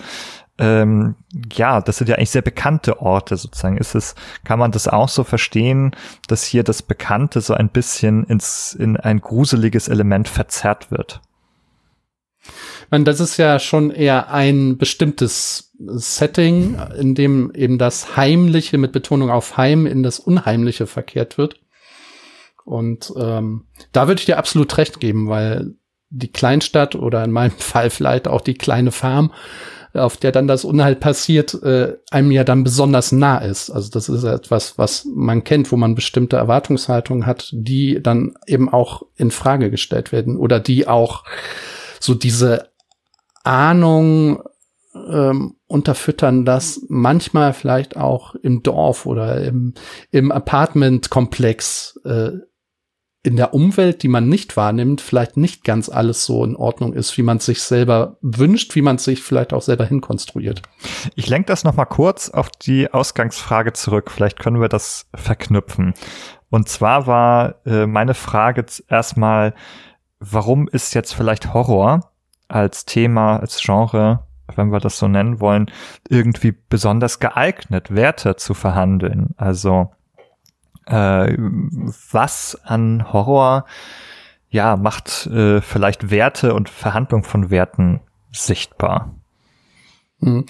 Ähm, ja, das sind ja eigentlich sehr bekannte Orte sozusagen. Ist es, kann man das auch so verstehen, dass hier das Bekannte so ein bisschen ins, in ein gruseliges Element verzerrt wird? meine, das ist ja schon eher ein bestimmtes Setting, in dem eben das Heimliche mit Betonung auf Heim in das Unheimliche verkehrt wird. Und ähm, da würde ich dir absolut recht geben, weil die Kleinstadt oder in meinem Fall vielleicht auch die kleine Farm, auf der dann das Unheil passiert, äh, einem ja dann besonders nah ist. Also das ist etwas, was man kennt, wo man bestimmte Erwartungshaltungen hat, die dann eben auch in Frage gestellt werden oder die auch so diese Ahnung ähm, unterfüttern, dass manchmal vielleicht auch im Dorf oder im, im Apartmentkomplex äh, in der Umwelt, die man nicht wahrnimmt, vielleicht nicht ganz alles so in Ordnung ist, wie man sich selber wünscht, wie man sich vielleicht auch selber hinkonstruiert. Ich lenke das noch mal kurz auf die Ausgangsfrage zurück. Vielleicht können wir das verknüpfen. Und zwar war äh, meine Frage erstmal, warum ist jetzt vielleicht Horror als Thema, als Genre, wenn wir das so nennen wollen, irgendwie besonders geeignet, Werte zu verhandeln. Also äh, was an Horror ja macht äh, vielleicht Werte und Verhandlung von Werten sichtbar. Hm.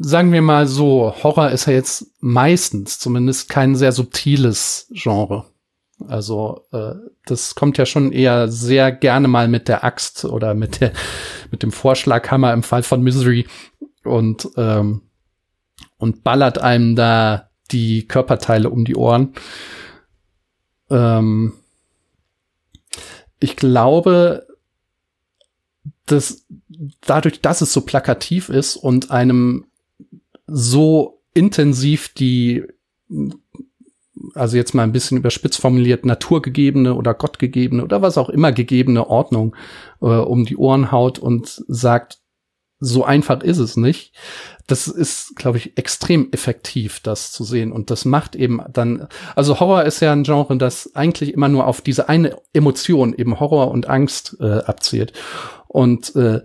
Sagen wir mal so, Horror ist ja jetzt meistens zumindest kein sehr subtiles Genre. Also äh, das kommt ja schon eher sehr gerne mal mit der Axt oder mit der mit dem Vorschlaghammer im Fall von Misery und ähm, und ballert einem da die Körperteile um die Ohren. Ähm, ich glaube, dass dadurch, dass es so plakativ ist und einem so intensiv die also jetzt mal ein bisschen überspitzt formuliert, naturgegebene oder gottgegebene oder was auch immer gegebene Ordnung äh, um die Ohren haut und sagt, so einfach ist es nicht. Das ist, glaube ich, extrem effektiv, das zu sehen. Und das macht eben dann, also Horror ist ja ein Genre, das eigentlich immer nur auf diese eine Emotion, eben Horror und Angst, äh, abzielt. Und äh,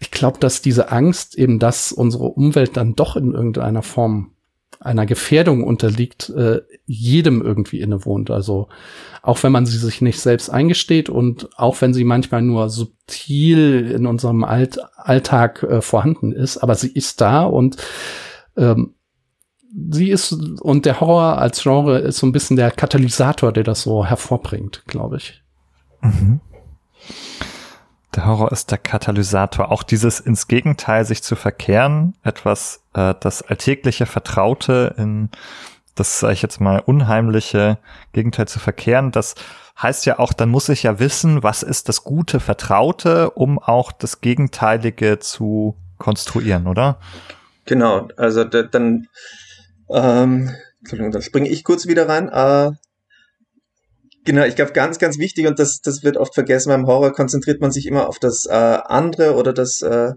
ich glaube, dass diese Angst eben, dass unsere Umwelt dann doch in irgendeiner Form einer Gefährdung unterliegt, äh, jedem irgendwie innewohnt. Also auch wenn man sie sich nicht selbst eingesteht und auch wenn sie manchmal nur subtil in unserem Alt Alltag äh, vorhanden ist, aber sie ist da und ähm, sie ist und der Horror als Genre ist so ein bisschen der Katalysator, der das so hervorbringt, glaube ich. Mhm. Der Horror ist der Katalysator. Auch dieses ins Gegenteil sich zu verkehren, etwas, äh, das alltägliche Vertraute in das, sage ich jetzt mal, unheimliche Gegenteil zu verkehren, das heißt ja auch, dann muss ich ja wissen, was ist das gute Vertraute, um auch das Gegenteilige zu konstruieren, oder? Genau, also dann, ähm, Entschuldigung, dann springe ich kurz wieder rein. Äh, Genau, ich glaube, ganz, ganz wichtig, und das, das wird oft vergessen, beim Horror konzentriert man sich immer auf das äh, andere oder das, äh,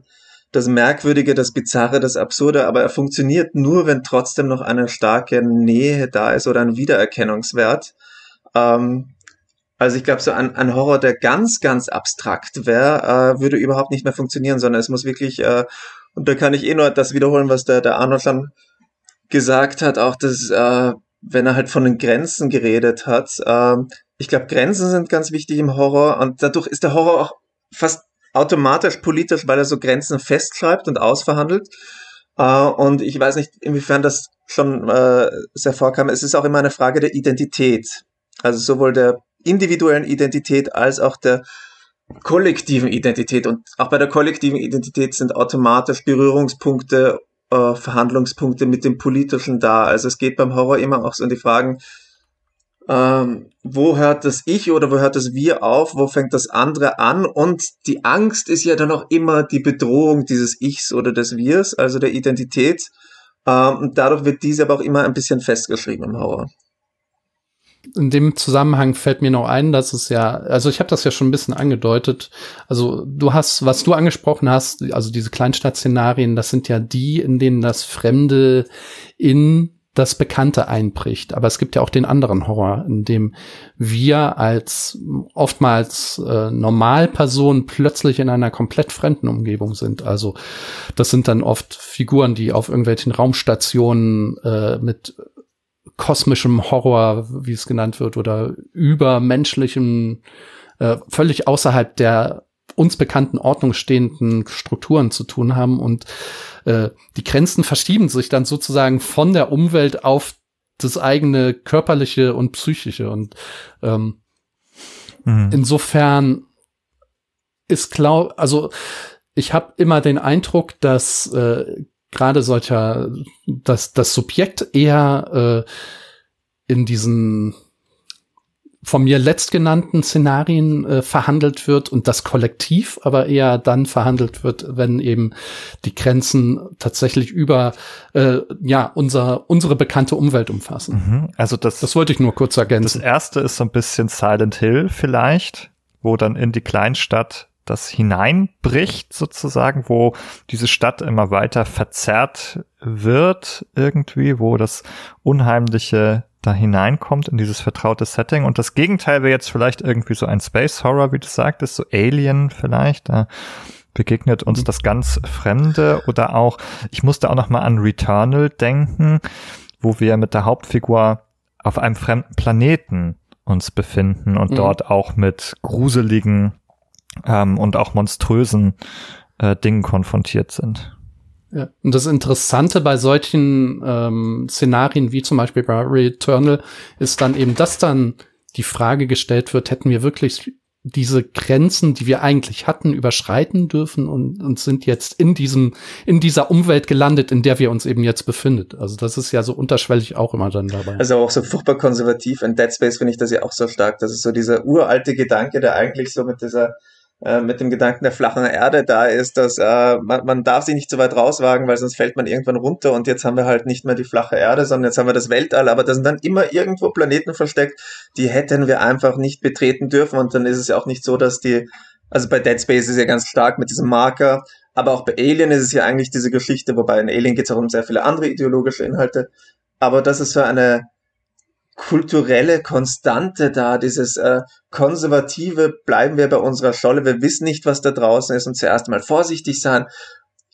das Merkwürdige, das Bizarre, das Absurde, aber er funktioniert nur, wenn trotzdem noch eine starke Nähe da ist oder ein Wiedererkennungswert. Ähm, also ich glaube, so ein, ein Horror, der ganz, ganz abstrakt wäre, äh, würde überhaupt nicht mehr funktionieren, sondern es muss wirklich, äh, und da kann ich eh nur das wiederholen, was der, der Arnold schon gesagt hat, auch das äh, wenn er halt von den Grenzen geredet hat. Ähm, ich glaube, Grenzen sind ganz wichtig im Horror und dadurch ist der Horror auch fast automatisch politisch, weil er so Grenzen festschreibt und ausverhandelt. Äh, und ich weiß nicht, inwiefern das schon äh, sehr vorkam. Es ist auch immer eine Frage der Identität. Also sowohl der individuellen Identität als auch der kollektiven Identität. Und auch bei der kollektiven Identität sind automatisch Berührungspunkte äh, Verhandlungspunkte mit dem Politischen da. Also es geht beim Horror immer auch so um die Fragen, ähm, wo hört das Ich oder wo hört das Wir auf, wo fängt das andere an und die Angst ist ja dann auch immer die Bedrohung dieses Ichs oder des Wirs, also der Identität. Ähm, und dadurch wird diese aber auch immer ein bisschen festgeschrieben im Horror in dem Zusammenhang fällt mir noch ein, dass es ja, also ich habe das ja schon ein bisschen angedeutet. Also du hast, was du angesprochen hast, also diese Kleinstadtszenarien, das sind ja die, in denen das Fremde in das Bekannte einbricht. Aber es gibt ja auch den anderen Horror, in dem wir als oftmals äh, Normalpersonen plötzlich in einer komplett fremden Umgebung sind. Also das sind dann oft Figuren, die auf irgendwelchen Raumstationen äh, mit kosmischem Horror, wie es genannt wird, oder übermenschlichem, äh, völlig außerhalb der uns bekannten Ordnung stehenden Strukturen zu tun haben und äh, die Grenzen verschieben sich dann sozusagen von der Umwelt auf das eigene körperliche und psychische und ähm, mhm. insofern ist klar, also ich habe immer den Eindruck, dass äh, gerade solcher, dass das Subjekt eher äh, in diesen von mir letztgenannten Szenarien äh, verhandelt wird und das Kollektiv aber eher dann verhandelt wird, wenn eben die Grenzen tatsächlich über äh, ja unser unsere bekannte Umwelt umfassen. Mhm. Also das das wollte ich nur kurz ergänzen. Das erste ist so ein bisschen Silent Hill vielleicht, wo dann in die Kleinstadt das hineinbricht sozusagen, wo diese Stadt immer weiter verzerrt wird irgendwie, wo das Unheimliche da hineinkommt in dieses vertraute Setting. Und das Gegenteil wäre jetzt vielleicht irgendwie so ein Space Horror, wie du sagtest, so Alien vielleicht. Da begegnet uns das ganz Fremde oder auch, ich musste auch noch mal an Returnal denken, wo wir mit der Hauptfigur auf einem fremden Planeten uns befinden und mhm. dort auch mit gruseligen ähm, und auch monströsen äh, Dingen konfrontiert sind. Ja. Und das Interessante bei solchen ähm, Szenarien wie zum Beispiel bei Returnal ist dann eben, dass dann die Frage gestellt wird, hätten wir wirklich diese Grenzen, die wir eigentlich hatten, überschreiten dürfen und, und sind jetzt in diesem, in dieser Umwelt gelandet, in der wir uns eben jetzt befindet. Also das ist ja so unterschwellig auch immer dann dabei. Also auch so furchtbar konservativ. In Dead Space finde ich das ja auch so stark. Das ist so dieser uralte Gedanke, der eigentlich so mit dieser äh, mit dem Gedanken der flachen Erde da ist, dass äh, man, man darf sich nicht so weit rauswagen, weil sonst fällt man irgendwann runter und jetzt haben wir halt nicht mehr die flache Erde, sondern jetzt haben wir das Weltall, aber da sind dann immer irgendwo Planeten versteckt, die hätten wir einfach nicht betreten dürfen. Und dann ist es ja auch nicht so, dass die, also bei Dead Space ist ja ganz stark mit diesem Marker, aber auch bei Alien ist es ja eigentlich diese Geschichte, wobei in Alien geht es auch um sehr viele andere ideologische Inhalte, aber das ist so eine kulturelle Konstante da, dieses äh, konservative, bleiben wir bei unserer Scholle, wir wissen nicht, was da draußen ist und zuerst mal vorsichtig sein.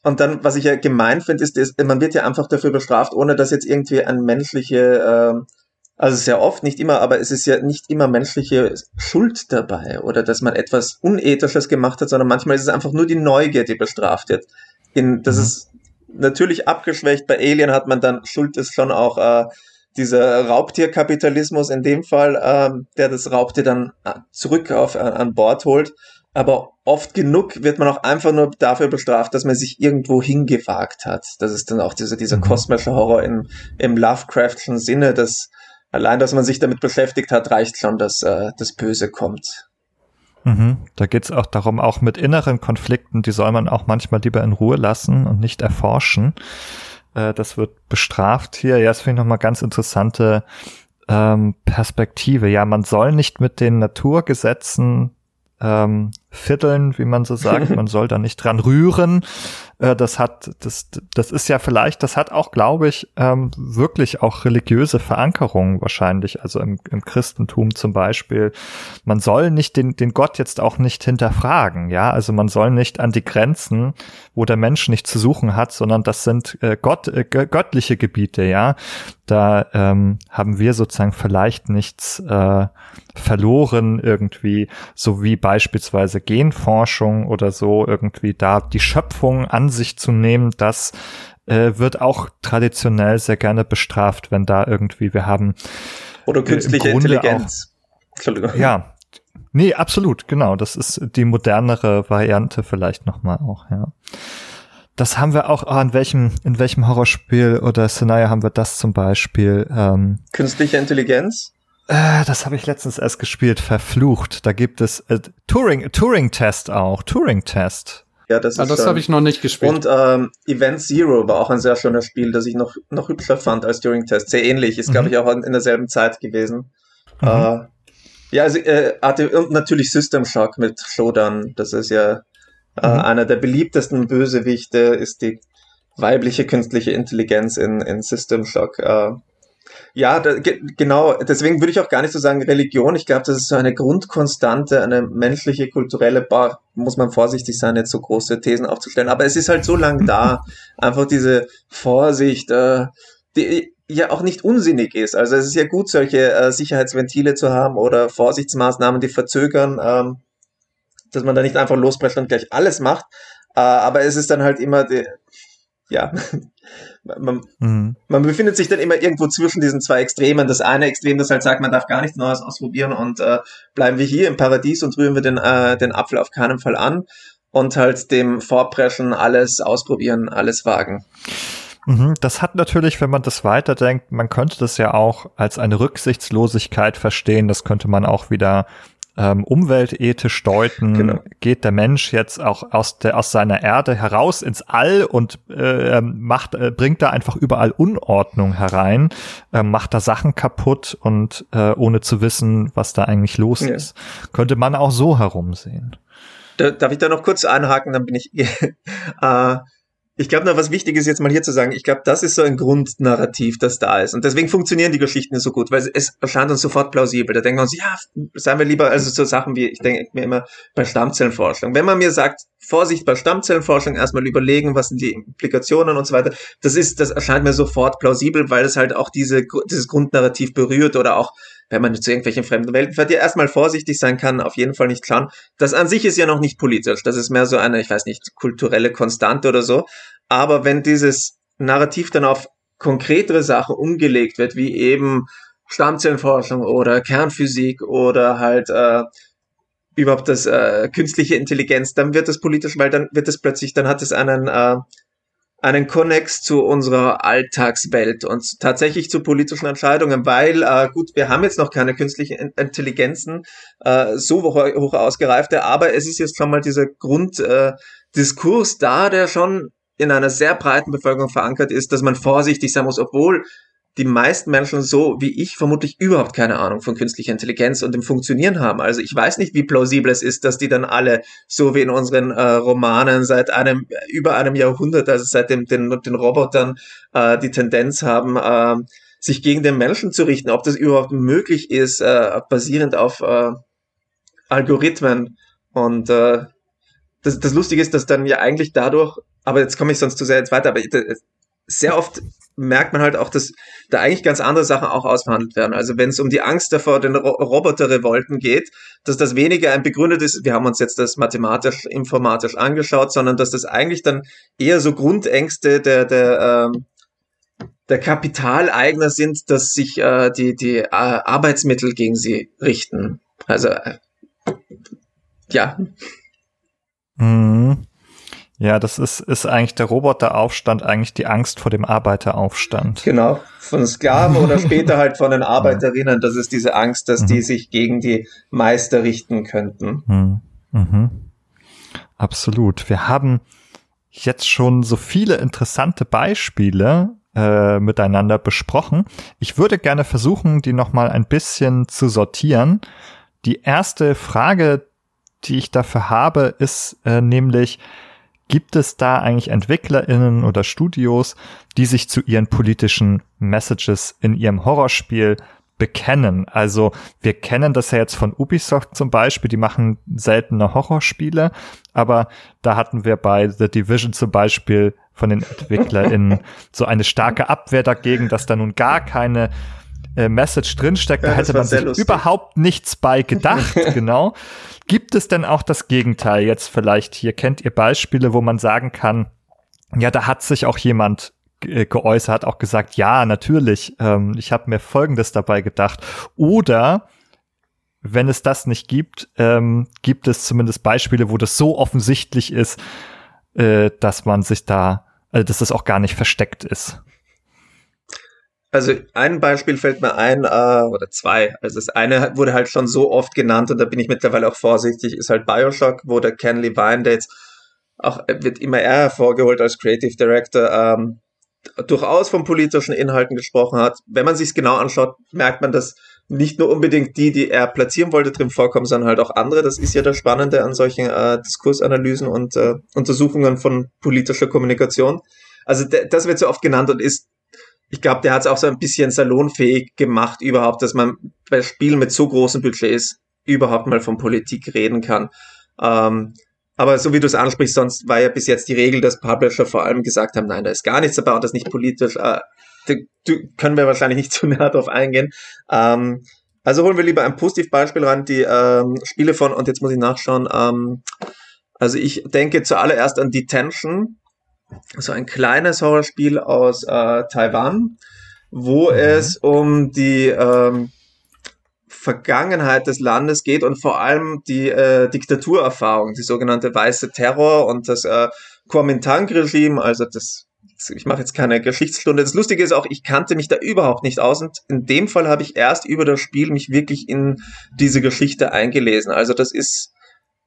Und dann, was ich ja gemein finde, ist, ist, man wird ja einfach dafür bestraft, ohne dass jetzt irgendwie ein menschliche, äh, also sehr oft, nicht immer, aber es ist ja nicht immer menschliche Schuld dabei oder dass man etwas Unethisches gemacht hat, sondern manchmal ist es einfach nur die Neugier, die bestraft wird. In, das mhm. ist natürlich abgeschwächt. Bei Alien hat man dann, Schuld ist schon auch äh, dieser Raubtierkapitalismus in dem Fall, ähm, der das Raubtier dann äh, zurück auf, äh, an Bord holt. Aber oft genug wird man auch einfach nur dafür bestraft, dass man sich irgendwo hingewagt hat. Das ist dann auch dieser, dieser mhm. kosmische Horror im, im Lovecraftschen Sinne, dass allein, dass man sich damit beschäftigt hat, reicht schon, dass äh, das Böse kommt. Mhm. Da geht's auch darum, auch mit inneren Konflikten, die soll man auch manchmal lieber in Ruhe lassen und nicht erforschen. Äh, das wird bestraft hier. Ja, das finde ich nochmal ganz interessante ähm, Perspektive. Ja, man soll nicht mit den Naturgesetzen ähm, fiddeln, wie man so sagt. Man soll da nicht dran rühren. Äh, das hat, das, das ist ja vielleicht, das hat auch, glaube ich, ähm, wirklich auch religiöse Verankerungen wahrscheinlich, also im, im Christentum zum Beispiel. Man soll nicht den, den Gott jetzt auch nicht hinterfragen, ja, also man soll nicht an die Grenzen, wo der Mensch nicht zu suchen hat, sondern das sind äh, Gott, äh, göttliche Gebiete, ja. Da ähm, haben wir sozusagen vielleicht nichts äh, verloren irgendwie, so wie beispielsweise Genforschung oder so irgendwie da die Schöpfung an sich zu nehmen, das äh, wird auch traditionell sehr gerne bestraft, wenn da irgendwie wir haben oder äh, künstliche Intelligenz. Auch. Ja, nee, absolut, genau. Das ist die modernere Variante vielleicht nochmal auch, ja. Das haben wir auch, oh, in welchem, in welchem Horrorspiel oder Szenario haben wir das zum Beispiel? Ähm, Künstliche Intelligenz? Äh, das habe ich letztens erst gespielt, verflucht. Da gibt es äh, Turing, Turing-Test auch, Turing-Test. Ja, das, ah, das habe ich noch nicht gespielt. Und ähm, Event Zero war auch ein sehr schönes Spiel, das ich noch, noch hübscher fand als Turing-Test. Sehr ähnlich, ist, mhm. glaube ich, auch in derselben Zeit gewesen. Mhm. Äh, ja, also, äh, hatte, und natürlich System Shock mit Shodan. Das ist ja äh, mhm. einer der beliebtesten Bösewichte, ist die weibliche künstliche Intelligenz in, in System Shock. Äh, Ja, da, ge genau. Deswegen würde ich auch gar nicht so sagen Religion. Ich glaube, das ist so eine Grundkonstante, eine menschliche, kulturelle, Bar. muss man vorsichtig sein, jetzt so große Thesen aufzustellen. Aber es ist halt so lang da. Einfach diese Vorsicht, äh, die ja auch nicht unsinnig ist. Also es ist ja gut, solche äh, Sicherheitsventile zu haben oder Vorsichtsmaßnahmen, die verzögern, ähm, dass man da nicht einfach losprescht und gleich alles macht. Äh, aber es ist dann halt immer die, ja, man, mhm. man befindet sich dann immer irgendwo zwischen diesen zwei Extremen. Das eine Extrem, das halt sagt, man darf gar nichts Neues ausprobieren und äh, bleiben wir hier im Paradies und rühren wir den, äh, den Apfel auf keinen Fall an und halt dem Vorpreschen alles ausprobieren, alles wagen. Mhm. Das hat natürlich, wenn man das weiterdenkt, man könnte das ja auch als eine Rücksichtslosigkeit verstehen. Das könnte man auch wieder ähm, umweltethisch deuten, genau. geht der Mensch jetzt auch aus der aus seiner Erde heraus ins All und äh, ähm, macht äh, bringt da einfach überall Unordnung herein, äh, macht da Sachen kaputt und äh, ohne zu wissen, was da eigentlich los ja. ist, könnte man auch so herumsehen. darf ich da noch kurz anhaken, dann bin ich äh, ich glaube noch, was wichtig ist jetzt mal hier zu sagen, ich glaube, das ist so ein Grundnarrativ, das da ist. Und deswegen funktionieren die Geschichten so gut, weil es erscheint uns sofort plausibel. Da denken wir uns, ja, seien wir lieber, also so Sachen wie, ich denke mir immer bei Stammzellenforschung. Wenn man mir sagt, Vorsicht bei Stammzellenforschung, erstmal überlegen, was sind die Implikationen und so weiter, das ist, das erscheint mir sofort plausibel, weil es halt auch diese, dieses Grundnarrativ berührt oder auch wenn man zu irgendwelchen fremden Welten fährt, ja erstmal vorsichtig sein kann, auf jeden Fall nicht schauen. Das an sich ist ja noch nicht politisch. Das ist mehr so eine, ich weiß nicht, kulturelle Konstante oder so. Aber wenn dieses Narrativ dann auf konkretere Sachen umgelegt wird, wie eben Stammzellenforschung oder Kernphysik oder halt äh, überhaupt das äh, künstliche Intelligenz, dann wird das politisch, weil dann wird es plötzlich, dann hat es einen äh, einen Konnex zu unserer Alltagswelt und tatsächlich zu politischen Entscheidungen, weil äh, gut, wir haben jetzt noch keine künstlichen Intelligenzen äh, so hoch, hoch ausgereifte, aber es ist jetzt schon mal dieser Grunddiskurs äh, da, der schon in einer sehr breiten Bevölkerung verankert ist, dass man vorsichtig sein muss, obwohl die meisten Menschen so wie ich vermutlich überhaupt keine Ahnung von künstlicher Intelligenz und dem Funktionieren haben. Also ich weiß nicht, wie plausibel es ist, dass die dann alle, so wie in unseren äh, Romanen seit einem, über einem Jahrhundert, also seit dem, den, den Robotern, äh, die Tendenz haben, äh, sich gegen den Menschen zu richten, ob das überhaupt möglich ist, äh, basierend auf äh, Algorithmen. Und äh, das, das Lustige ist, dass dann ja eigentlich dadurch, aber jetzt komme ich sonst zu sehr jetzt weiter, aber sehr oft merkt man halt auch, dass da eigentlich ganz andere Sachen auch ausverhandelt werden. Also wenn es um die Angst davor den Ro Roboterrevolten geht, dass das weniger ein begründetes, wir haben uns jetzt das mathematisch, informatisch angeschaut, sondern dass das eigentlich dann eher so Grundängste der, der, ähm, der Kapitaleigner sind, dass sich äh, die, die äh, Arbeitsmittel gegen sie richten. Also äh, ja. Mhm. Ja, das ist, ist eigentlich der Roboteraufstand, eigentlich die Angst vor dem Arbeiteraufstand. Genau, von Sklaven oder später halt von den Arbeiterinnen. Das ist diese Angst, dass mhm. die sich gegen die Meister richten könnten. Mhm. Mhm. Absolut. Wir haben jetzt schon so viele interessante Beispiele äh, miteinander besprochen. Ich würde gerne versuchen, die nochmal ein bisschen zu sortieren. Die erste Frage, die ich dafür habe, ist äh, nämlich, Gibt es da eigentlich EntwicklerInnen oder Studios, die sich zu ihren politischen Messages in ihrem Horrorspiel bekennen. Also wir kennen das ja jetzt von Ubisoft zum Beispiel, die machen seltene Horrorspiele, aber da hatten wir bei The Division zum Beispiel von den EntwicklerInnen so eine starke Abwehr dagegen, dass da nun gar keine äh, Message drinsteckt. Da ja, hätte man sich lustig. überhaupt nichts bei gedacht, genau. Gibt es denn auch das Gegenteil jetzt vielleicht hier? Kennt ihr Beispiele, wo man sagen kann, ja, da hat sich auch jemand äh, geäußert, auch gesagt, ja, natürlich, ähm, ich habe mir Folgendes dabei gedacht. Oder wenn es das nicht gibt, ähm, gibt es zumindest Beispiele, wo das so offensichtlich ist, äh, dass man sich da, also dass das auch gar nicht versteckt ist. Also ein Beispiel fällt mir ein, äh, oder zwei. Also das eine wurde halt schon so oft genannt und da bin ich mittlerweile auch vorsichtig, ist halt Bioshock, wo der Ken Levine, der jetzt auch wird immer eher hervorgeholt als Creative Director, ähm, durchaus von politischen Inhalten gesprochen hat. Wenn man sich genau anschaut, merkt man, dass nicht nur unbedingt die, die er platzieren wollte, drin vorkommen, sondern halt auch andere. Das ist ja das Spannende an solchen äh, Diskursanalysen und äh, Untersuchungen von politischer Kommunikation. Also das wird so oft genannt und ist ich glaube, der hat es auch so ein bisschen salonfähig gemacht, überhaupt, dass man bei Spielen mit so großen Budgets überhaupt mal von Politik reden kann. Ähm, aber so wie du es ansprichst, sonst war ja bis jetzt die Regel, dass Publisher vor allem gesagt haben, nein, da ist gar nichts dabei und das nicht politisch. Äh, da, können wir wahrscheinlich nicht zu näher drauf eingehen. Ähm, also holen wir lieber ein Positivbeispiel ran, die ähm, Spiele von, und jetzt muss ich nachschauen, ähm, also ich denke zuallererst an Detention, so ein kleines Horrorspiel aus äh, Taiwan, wo mhm. es um die ähm, Vergangenheit des Landes geht und vor allem die äh, Diktaturerfahrung, die sogenannte weiße Terror und das äh, Kuomintang-Regime, also das ich mache jetzt keine Geschichtsstunde. Das Lustige ist auch, ich kannte mich da überhaupt nicht aus und in dem Fall habe ich erst über das Spiel mich wirklich in diese Geschichte eingelesen. Also das ist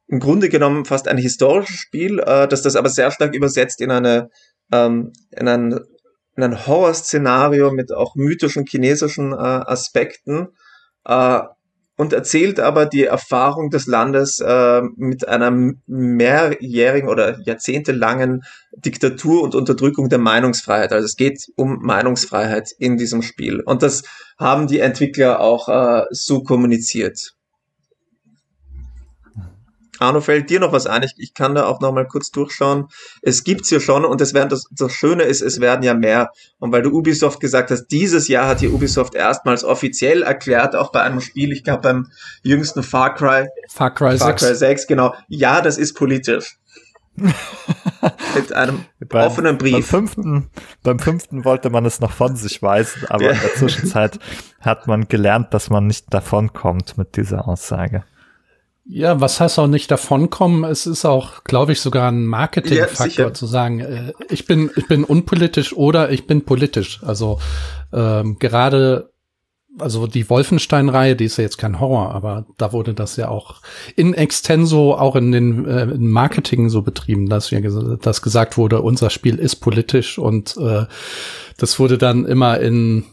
im Grunde genommen fast ein historisches Spiel, äh, das das aber sehr stark übersetzt in eine ähm, in ein, in ein Horrorszenario mit auch mythischen chinesischen äh, Aspekten äh, und erzählt aber die Erfahrung des Landes äh, mit einer mehrjährigen oder jahrzehntelangen Diktatur und Unterdrückung der Meinungsfreiheit. Also es geht um Meinungsfreiheit in diesem Spiel. Und das haben die Entwickler auch äh, so kommuniziert. Arno, fällt dir noch was ein? Ich, ich kann da auch noch mal kurz durchschauen. Es gibt's hier schon und es werden das, das Schöne ist, es werden ja mehr. Und weil du Ubisoft gesagt hast, dieses Jahr hat hier Ubisoft erstmals offiziell erklärt, auch bei einem Spiel, ich glaube beim jüngsten Far Cry. Far Cry Far 6. Cry 6, genau. Ja, das ist politisch. Mit einem beim, offenen Brief. Beim fünften, beim fünften wollte man es noch von sich weisen, aber ja. in der Zwischenzeit hat man gelernt, dass man nicht davonkommt mit dieser Aussage. Ja, was heißt auch nicht davonkommen? Es ist auch, glaube ich, sogar ein Marketingfaktor ja, zu sagen, äh, ich bin, ich bin unpolitisch oder ich bin politisch. Also ähm, gerade, also die Wolfenstein-Reihe, die ist ja jetzt kein Horror, aber da wurde das ja auch in extenso auch in den äh, in Marketing so betrieben, dass wir dass gesagt wurde, unser Spiel ist politisch und äh, das wurde dann immer in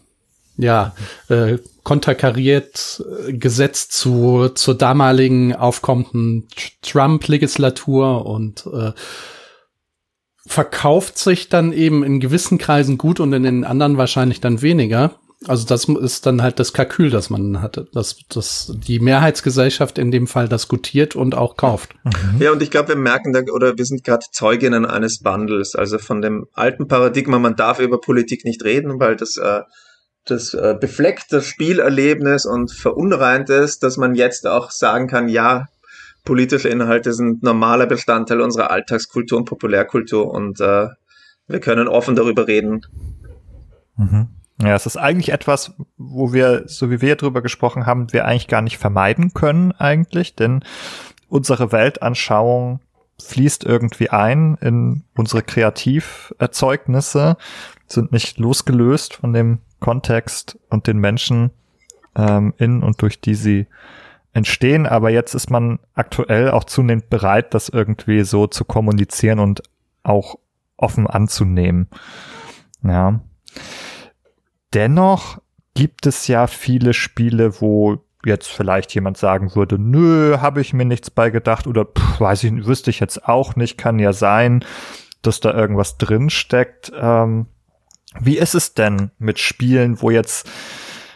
ja, äh, konterkariert äh, gesetzt zu, zur damaligen aufkommenden Trump-Legislatur und äh, verkauft sich dann eben in gewissen Kreisen gut und in den anderen wahrscheinlich dann weniger. Also das ist dann halt das Kalkül, das man hatte, dass, dass die Mehrheitsgesellschaft in dem Fall das gutiert und auch kauft. Ja, und ich glaube, wir merken da, oder wir sind gerade Zeuginnen eines Bundles, also von dem alten Paradigma, man darf über Politik nicht reden, weil das äh, das äh, befleckte Spielerlebnis und verunreint ist, dass man jetzt auch sagen kann, ja, politische Inhalte sind normaler Bestandteil unserer Alltagskultur und Populärkultur und äh, wir können offen darüber reden. Mhm. Ja, es ist eigentlich etwas, wo wir, so wie wir drüber gesprochen haben, wir eigentlich gar nicht vermeiden können eigentlich, denn unsere Weltanschauung fließt irgendwie ein in unsere Kreativerzeugnisse, sind nicht losgelöst von dem Kontext und den Menschen ähm, in und durch die sie entstehen. Aber jetzt ist man aktuell auch zunehmend bereit, das irgendwie so zu kommunizieren und auch offen anzunehmen. Ja. Dennoch gibt es ja viele Spiele, wo jetzt vielleicht jemand sagen würde, nö, habe ich mir nichts bei gedacht oder pff, weiß ich, wüsste ich jetzt auch nicht, kann ja sein, dass da irgendwas drin steckt. Ähm, wie ist es denn mit Spielen, wo jetzt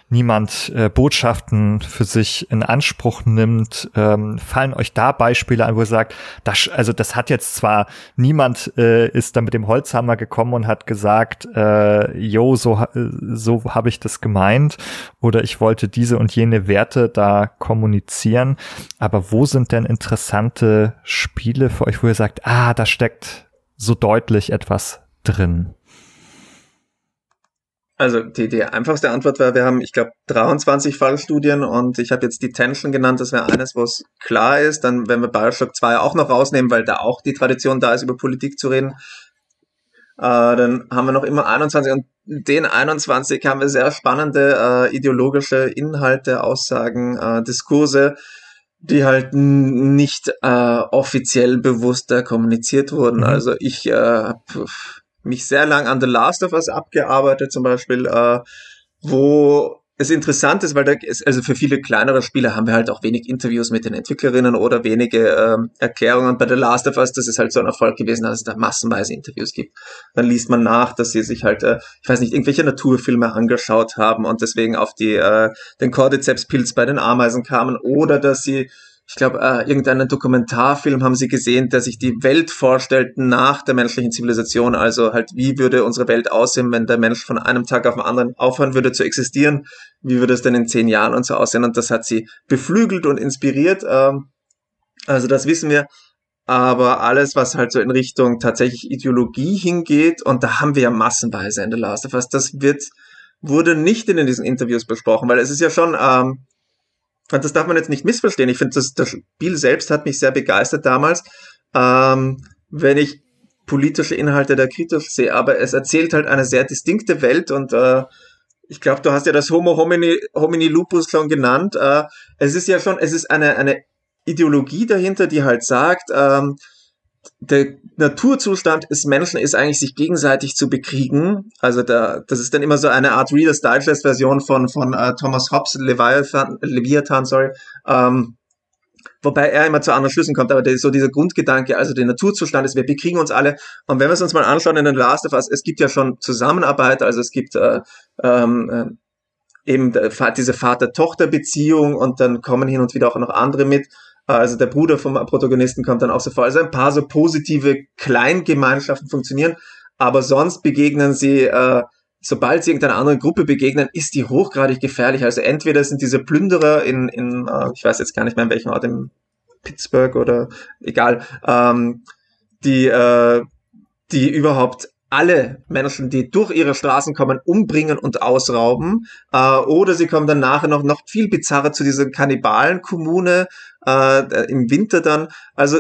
niemand äh, Botschaften für sich in Anspruch nimmt? Ähm, fallen euch da Beispiele an, wo ihr sagt, das, also das hat jetzt zwar niemand äh, ist da mit dem Holzhammer gekommen und hat gesagt, äh, yo, so, so habe ich das gemeint oder ich wollte diese und jene Werte da kommunizieren. Aber wo sind denn interessante Spiele für euch, wo ihr sagt, ah, da steckt so deutlich etwas drin? Also die, die einfachste Antwort wäre, wir haben, ich glaube, 23 Fallstudien und ich habe jetzt die Tension genannt, das wäre eines, wo es klar ist. Dann, wenn wir Bioshock 2 auch noch rausnehmen, weil da auch die Tradition da ist, über Politik zu reden, äh, dann haben wir noch immer 21 und den 21 haben wir sehr spannende äh, ideologische Inhalte, Aussagen, äh, Diskurse, die halt nicht äh, offiziell bewusster kommuniziert wurden. Mhm. Also ich äh, mich sehr lang an The Last of Us abgearbeitet, zum Beispiel, äh, wo es interessant ist, weil da ist, also für viele kleinere Spiele haben wir halt auch wenig Interviews mit den Entwicklerinnen oder wenige ähm, Erklärungen. Bei The Last of Us, das ist halt so ein Erfolg gewesen, dass es da massenweise Interviews gibt. Dann liest man nach, dass sie sich halt, äh, ich weiß nicht, irgendwelche Naturfilme angeschaut haben und deswegen auf die äh, den Cordyceps-Pilz bei den Ameisen kamen oder dass sie ich glaube, äh, irgendeinen Dokumentarfilm haben sie gesehen, der sich die Welt vorstellt nach der menschlichen Zivilisation. Also halt, wie würde unsere Welt aussehen, wenn der Mensch von einem Tag auf den anderen aufhören würde zu existieren? Wie würde es denn in zehn Jahren und so aussehen? Und das hat sie beflügelt und inspiriert. Ähm, also das wissen wir. Aber alles, was halt so in Richtung tatsächlich Ideologie hingeht, und da haben wir ja massenweise in The Last of Us, das wird, wurde nicht in diesen Interviews besprochen, weil es ist ja schon, ähm, das darf man jetzt nicht missverstehen. Ich finde, das, das Spiel selbst hat mich sehr begeistert damals. Ähm, wenn ich politische Inhalte da kritisch sehe, aber es erzählt halt eine sehr distinkte Welt und äh, ich glaube, du hast ja das Homo homini, homini lupus schon genannt. Äh, es ist ja schon, es ist eine, eine Ideologie dahinter, die halt sagt, ähm, der Naturzustand des Menschen ist eigentlich, sich gegenseitig zu bekriegen. Also da, das ist dann immer so eine Art Reader's Digest Version von, von uh, Thomas Hobbes, Leviathan, Leviathan sorry, ähm, wobei er immer zu anderen Schlüssen kommt, aber so dieser Grundgedanke, also der Naturzustand ist, wir bekriegen uns alle. Und wenn wir es uns mal anschauen in den Last of Us, es gibt ja schon Zusammenarbeit, also es gibt äh, ähm, äh, eben diese Vater-Tochter-Beziehung und dann kommen hin und wieder auch noch andere mit. Also der Bruder vom Protagonisten kommt dann auch so vor. Also ein paar so positive Kleingemeinschaften funktionieren, aber sonst begegnen sie, äh, sobald sie irgendeiner anderen Gruppe begegnen, ist die hochgradig gefährlich. Also entweder sind diese Plünderer in, in äh, ich weiß jetzt gar nicht mehr in welchem Ort, in Pittsburgh oder egal, ähm, die, äh, die überhaupt alle Menschen, die durch ihre Straßen kommen, umbringen und ausrauben. Äh, oder sie kommen dann nachher noch, noch viel bizarrer zu dieser Kannibalenkommune äh, im Winter dann. Also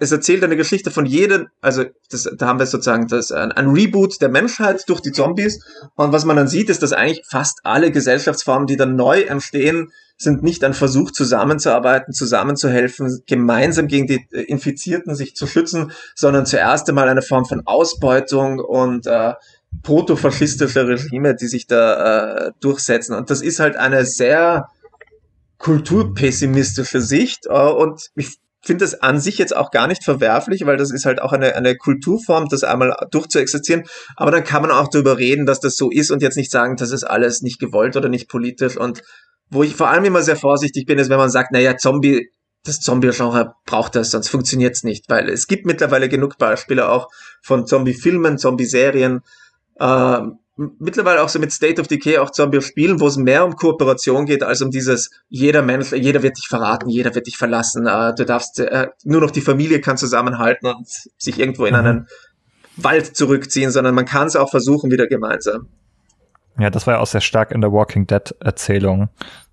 es erzählt eine Geschichte von jedem, also das, da haben wir sozusagen das, ein, ein Reboot der Menschheit durch die Zombies. Und was man dann sieht, ist, dass eigentlich fast alle Gesellschaftsformen, die dann neu entstehen, sind nicht ein Versuch, zusammenzuarbeiten, zusammenzuhelfen, gemeinsam gegen die äh, Infizierten sich zu schützen, sondern zuerst einmal eine Form von Ausbeutung und äh, protofaschistische Regime, die sich da äh, durchsetzen. Und das ist halt eine sehr kulturpessimistische Sicht äh, und ich finde das an sich jetzt auch gar nicht verwerflich, weil das ist halt auch eine, eine Kulturform, das einmal durchzuexistieren. Aber dann kann man auch darüber reden, dass das so ist und jetzt nicht sagen, das ist alles nicht gewollt oder nicht politisch. Und wo ich vor allem immer sehr vorsichtig bin, ist, wenn man sagt, naja, Zombie, das Zombie-Genre braucht das, sonst funktioniert's nicht, weil es gibt mittlerweile genug Beispiele auch von Zombie-Filmen, Zombie-Serien, äh, mittlerweile auch so mit State of Decay auch Zombie-Spielen, wo es mehr um Kooperation geht, als um dieses, jeder Mensch, jeder wird dich verraten, jeder wird dich verlassen, äh, du darfst, äh, nur noch die Familie kann zusammenhalten und sich irgendwo in mhm. einen Wald zurückziehen, sondern man kann es auch versuchen wieder gemeinsam. Ja, das war ja auch sehr stark in der Walking Dead Erzählung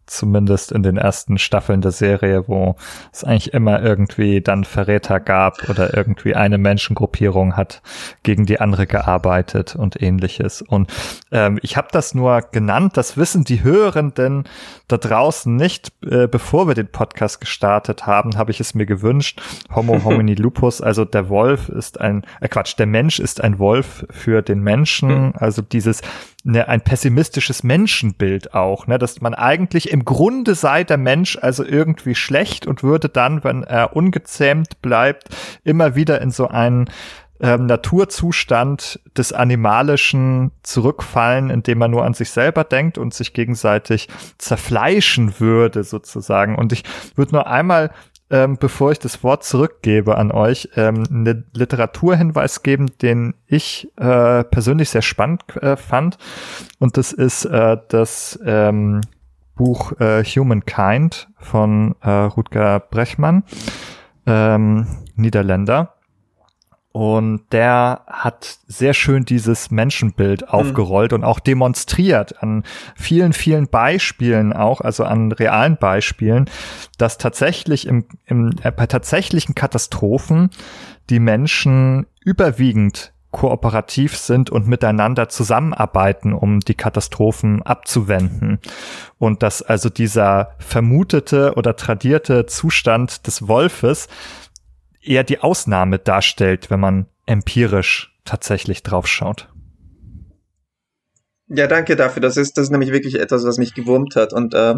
zumindest in den ersten Staffeln der Serie, wo es eigentlich immer irgendwie dann Verräter gab oder irgendwie eine Menschengruppierung hat gegen die andere gearbeitet und ähnliches. Und ähm, ich habe das nur genannt, das wissen die Hörenden da draußen nicht. Äh, bevor wir den Podcast gestartet haben, habe ich es mir gewünscht. Homo homini lupus, also der Wolf ist ein, äh Quatsch, der Mensch ist ein Wolf für den Menschen. Hm. Also dieses ne, ein pessimistisches Menschenbild auch, ne, dass man eigentlich im Grunde sei der Mensch also irgendwie schlecht und würde dann, wenn er ungezähmt bleibt, immer wieder in so einen ähm, Naturzustand des Animalischen zurückfallen, indem man nur an sich selber denkt und sich gegenseitig zerfleischen würde, sozusagen. Und ich würde nur einmal ähm, bevor ich das Wort zurückgebe an euch, ähm, einen Literaturhinweis geben, den ich äh, persönlich sehr spannend äh, fand. Und das ist äh, das ähm, Buch äh, Humankind von äh, Rutger Brechmann, ähm, Niederländer. Und der hat sehr schön dieses Menschenbild mhm. aufgerollt mhm. und auch demonstriert an vielen, vielen Beispielen auch, also an realen Beispielen, dass tatsächlich im, im, äh, bei tatsächlichen Katastrophen die Menschen überwiegend kooperativ sind und miteinander zusammenarbeiten, um die Katastrophen abzuwenden. Und dass also dieser vermutete oder tradierte Zustand des Wolfes eher die Ausnahme darstellt, wenn man empirisch tatsächlich drauf schaut. Ja, danke dafür. Das ist, das ist nämlich wirklich etwas, was mich gewurmt hat. Und äh,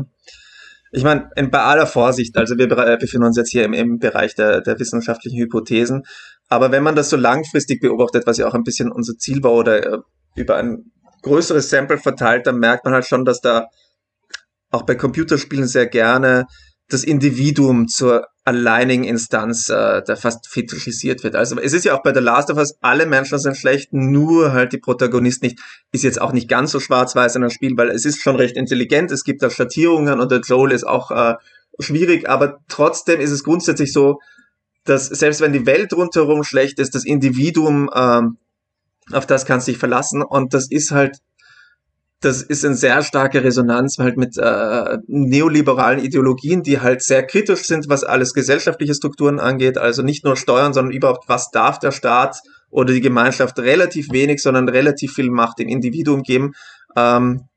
ich meine, bei aller Vorsicht, also wir befinden uns jetzt hier im, im Bereich der, der wissenschaftlichen Hypothesen, aber wenn man das so langfristig beobachtet, was ja auch ein bisschen unser Ziel war oder äh, über ein größeres Sample verteilt, dann merkt man halt schon, dass da auch bei Computerspielen sehr gerne das Individuum zur alleinigen Instanz äh, der fast fetischisiert wird. Also es ist ja auch bei The Last of Us, alle Menschen sind schlecht, nur halt die Protagonist nicht. Ist jetzt auch nicht ganz so schwarz-weiß in einem Spiel, weil es ist schon recht intelligent, es gibt da Schattierungen und der Joel ist auch äh, schwierig, aber trotzdem ist es grundsätzlich so, dass selbst wenn die Welt rundherum schlecht ist, das Individuum, ähm, auf das kannst du dich verlassen und das ist halt das ist in sehr starke Resonanz halt mit äh, neoliberalen Ideologien, die halt sehr kritisch sind, was alles gesellschaftliche Strukturen angeht. Also nicht nur Steuern, sondern überhaupt, was darf der Staat oder die Gemeinschaft relativ wenig, sondern relativ viel Macht dem Individuum geben. Ähm,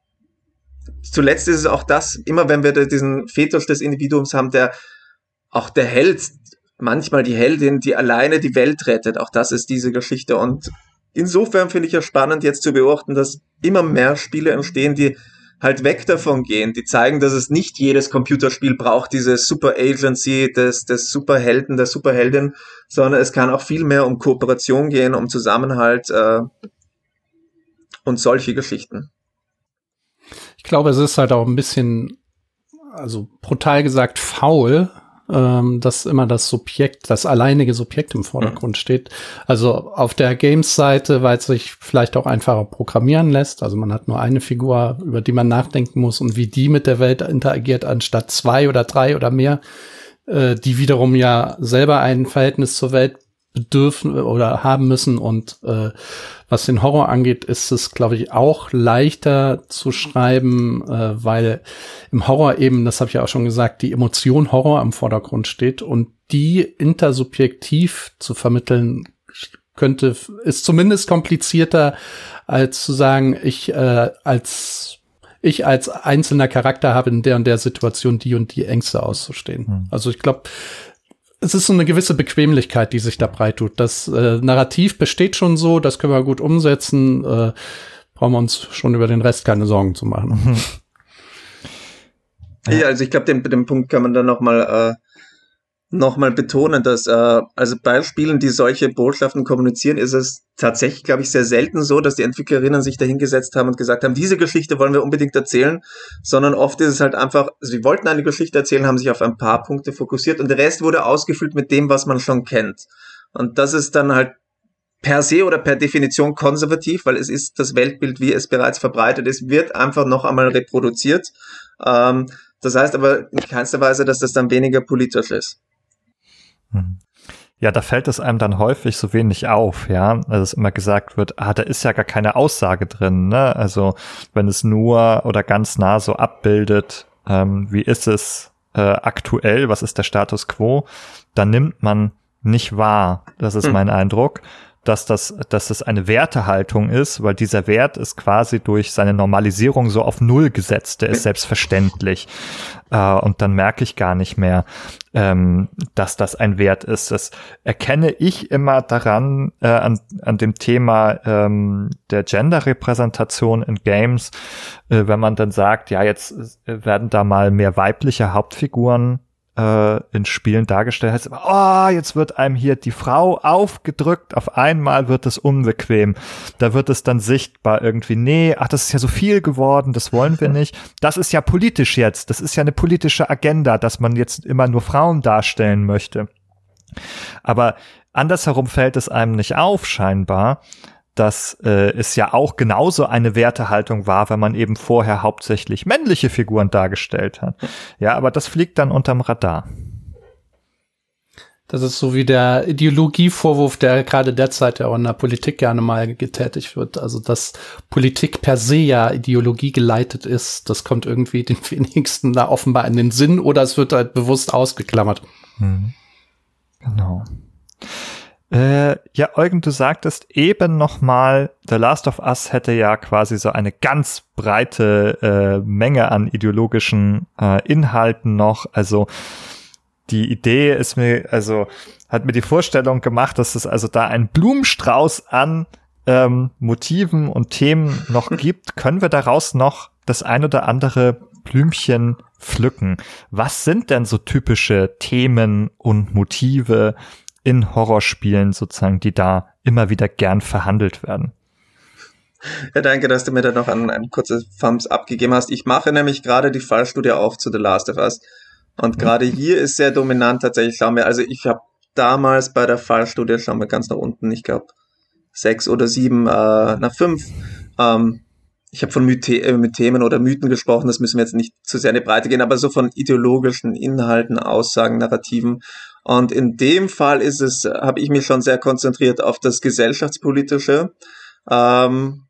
zuletzt ist es auch das, immer wenn wir diesen Fetisch des Individuums haben, der auch der Held, manchmal die Heldin, die alleine die Welt rettet. Auch das ist diese Geschichte und insofern finde ich ja spannend jetzt zu beobachten, dass immer mehr Spiele entstehen, die halt weg davon gehen, die zeigen, dass es nicht jedes Computerspiel braucht, diese Super Agency des, des Superhelden, der Superheldin, sondern es kann auch viel mehr um Kooperation gehen, um Zusammenhalt äh, und solche Geschichten. Ich glaube, es ist halt auch ein bisschen, also brutal gesagt, faul, ähm, dass immer das Subjekt, das alleinige Subjekt im Vordergrund mhm. steht. Also auf der Games-Seite, weil es sich vielleicht auch einfacher programmieren lässt. Also man hat nur eine Figur, über die man nachdenken muss und wie die mit der Welt interagiert, anstatt zwei oder drei oder mehr, äh, die wiederum ja selber ein Verhältnis zur Welt bedürfen oder haben müssen und äh, was den Horror angeht, ist es, glaube ich, auch leichter zu schreiben, äh, weil im Horror eben, das habe ich ja auch schon gesagt, die Emotion Horror im Vordergrund steht und die intersubjektiv zu vermitteln könnte, ist zumindest komplizierter, als zu sagen, ich äh, als ich als einzelner Charakter habe in der und der Situation die und die Ängste auszustehen. Hm. Also ich glaube, es ist so eine gewisse Bequemlichkeit, die sich da breit tut. Das äh, Narrativ besteht schon so, das können wir gut umsetzen. Äh, brauchen wir uns schon über den Rest keine Sorgen zu machen. Ja, also ich glaube, den, den Punkt kann man dann noch mal äh, nochmal betonen, dass äh, also bei Spielen, die solche Botschaften kommunizieren, ist es tatsächlich, glaube ich, sehr selten so, dass die Entwicklerinnen sich dahingesetzt haben und gesagt haben, diese Geschichte wollen wir unbedingt erzählen, sondern oft ist es halt einfach, sie wollten eine Geschichte erzählen, haben sich auf ein paar Punkte fokussiert und der Rest wurde ausgefüllt mit dem, was man schon kennt. Und das ist dann halt per se oder per Definition konservativ, weil es ist das Weltbild, wie es bereits verbreitet ist, wird einfach noch einmal reproduziert. Ähm, das heißt aber in keinster Weise, dass das dann weniger politisch ist. Mhm. Ja, da fällt es einem dann häufig so wenig auf, ja, also es immer gesagt wird, ah, da ist ja gar keine Aussage drin, ne? Also wenn es nur oder ganz nah so abbildet, ähm, wie ist es äh, aktuell, was ist der Status quo, dann nimmt man nicht wahr. Das ist hm. mein Eindruck dass das, dass das eine Wertehaltung ist, weil dieser Wert ist quasi durch seine Normalisierung so auf Null gesetzt. Der ist selbstverständlich. Äh, und dann merke ich gar nicht mehr, ähm, dass das ein Wert ist. Das erkenne ich immer daran, äh, an, an dem Thema ähm, der Gender-Repräsentation in Games, äh, wenn man dann sagt, ja, jetzt äh, werden da mal mehr weibliche Hauptfiguren äh, in Spielen dargestellt immer, oh, jetzt wird einem hier die Frau aufgedrückt, auf einmal wird es unbequem. Da wird es dann sichtbar irgendwie, nee, ach, das ist ja so viel geworden, das wollen wir nicht. Das ist ja politisch jetzt, das ist ja eine politische Agenda, dass man jetzt immer nur Frauen darstellen möchte. Aber andersherum fällt es einem nicht auf, scheinbar dass äh, es ja auch genauso eine Wertehaltung war, wenn man eben vorher hauptsächlich männliche Figuren dargestellt hat. Ja, aber das fliegt dann unterm Radar. Das ist so wie der Ideologievorwurf, der gerade derzeit ja auch in der Politik gerne mal getätigt wird. Also, dass Politik per se ja Ideologie geleitet ist, das kommt irgendwie den wenigsten da offenbar in den Sinn oder es wird halt bewusst ausgeklammert. Hm. Genau. Äh, ja, Eugen, du sagtest eben noch mal, The Last of Us hätte ja quasi so eine ganz breite äh, Menge an ideologischen äh, Inhalten noch. Also die Idee ist mir, also hat mir die Vorstellung gemacht, dass es also da ein Blumenstrauß an ähm, Motiven und Themen noch gibt, können wir daraus noch das ein oder andere Blümchen pflücken. Was sind denn so typische Themen und Motive in Horrorspielen sozusagen, die da immer wieder gern verhandelt werden? Ja, danke, dass du mir da noch ein, ein kurzes Thumbs abgegeben hast. Ich mache nämlich gerade die Fallstudie auf zu The Last of Us. Und mhm. gerade hier ist sehr dominant tatsächlich, schauen wir, also ich habe damals bei der Fallstudie, schauen wir ganz nach unten, ich glaube sechs oder sieben, äh, nach fünf, ähm, ich habe von Mythe äh, mit Themen oder Mythen gesprochen, das müssen wir jetzt nicht zu sehr in die Breite gehen, aber so von ideologischen Inhalten, Aussagen, Narrativen. Und in dem Fall ist es, habe ich mich schon sehr konzentriert auf das gesellschaftspolitische. Ähm,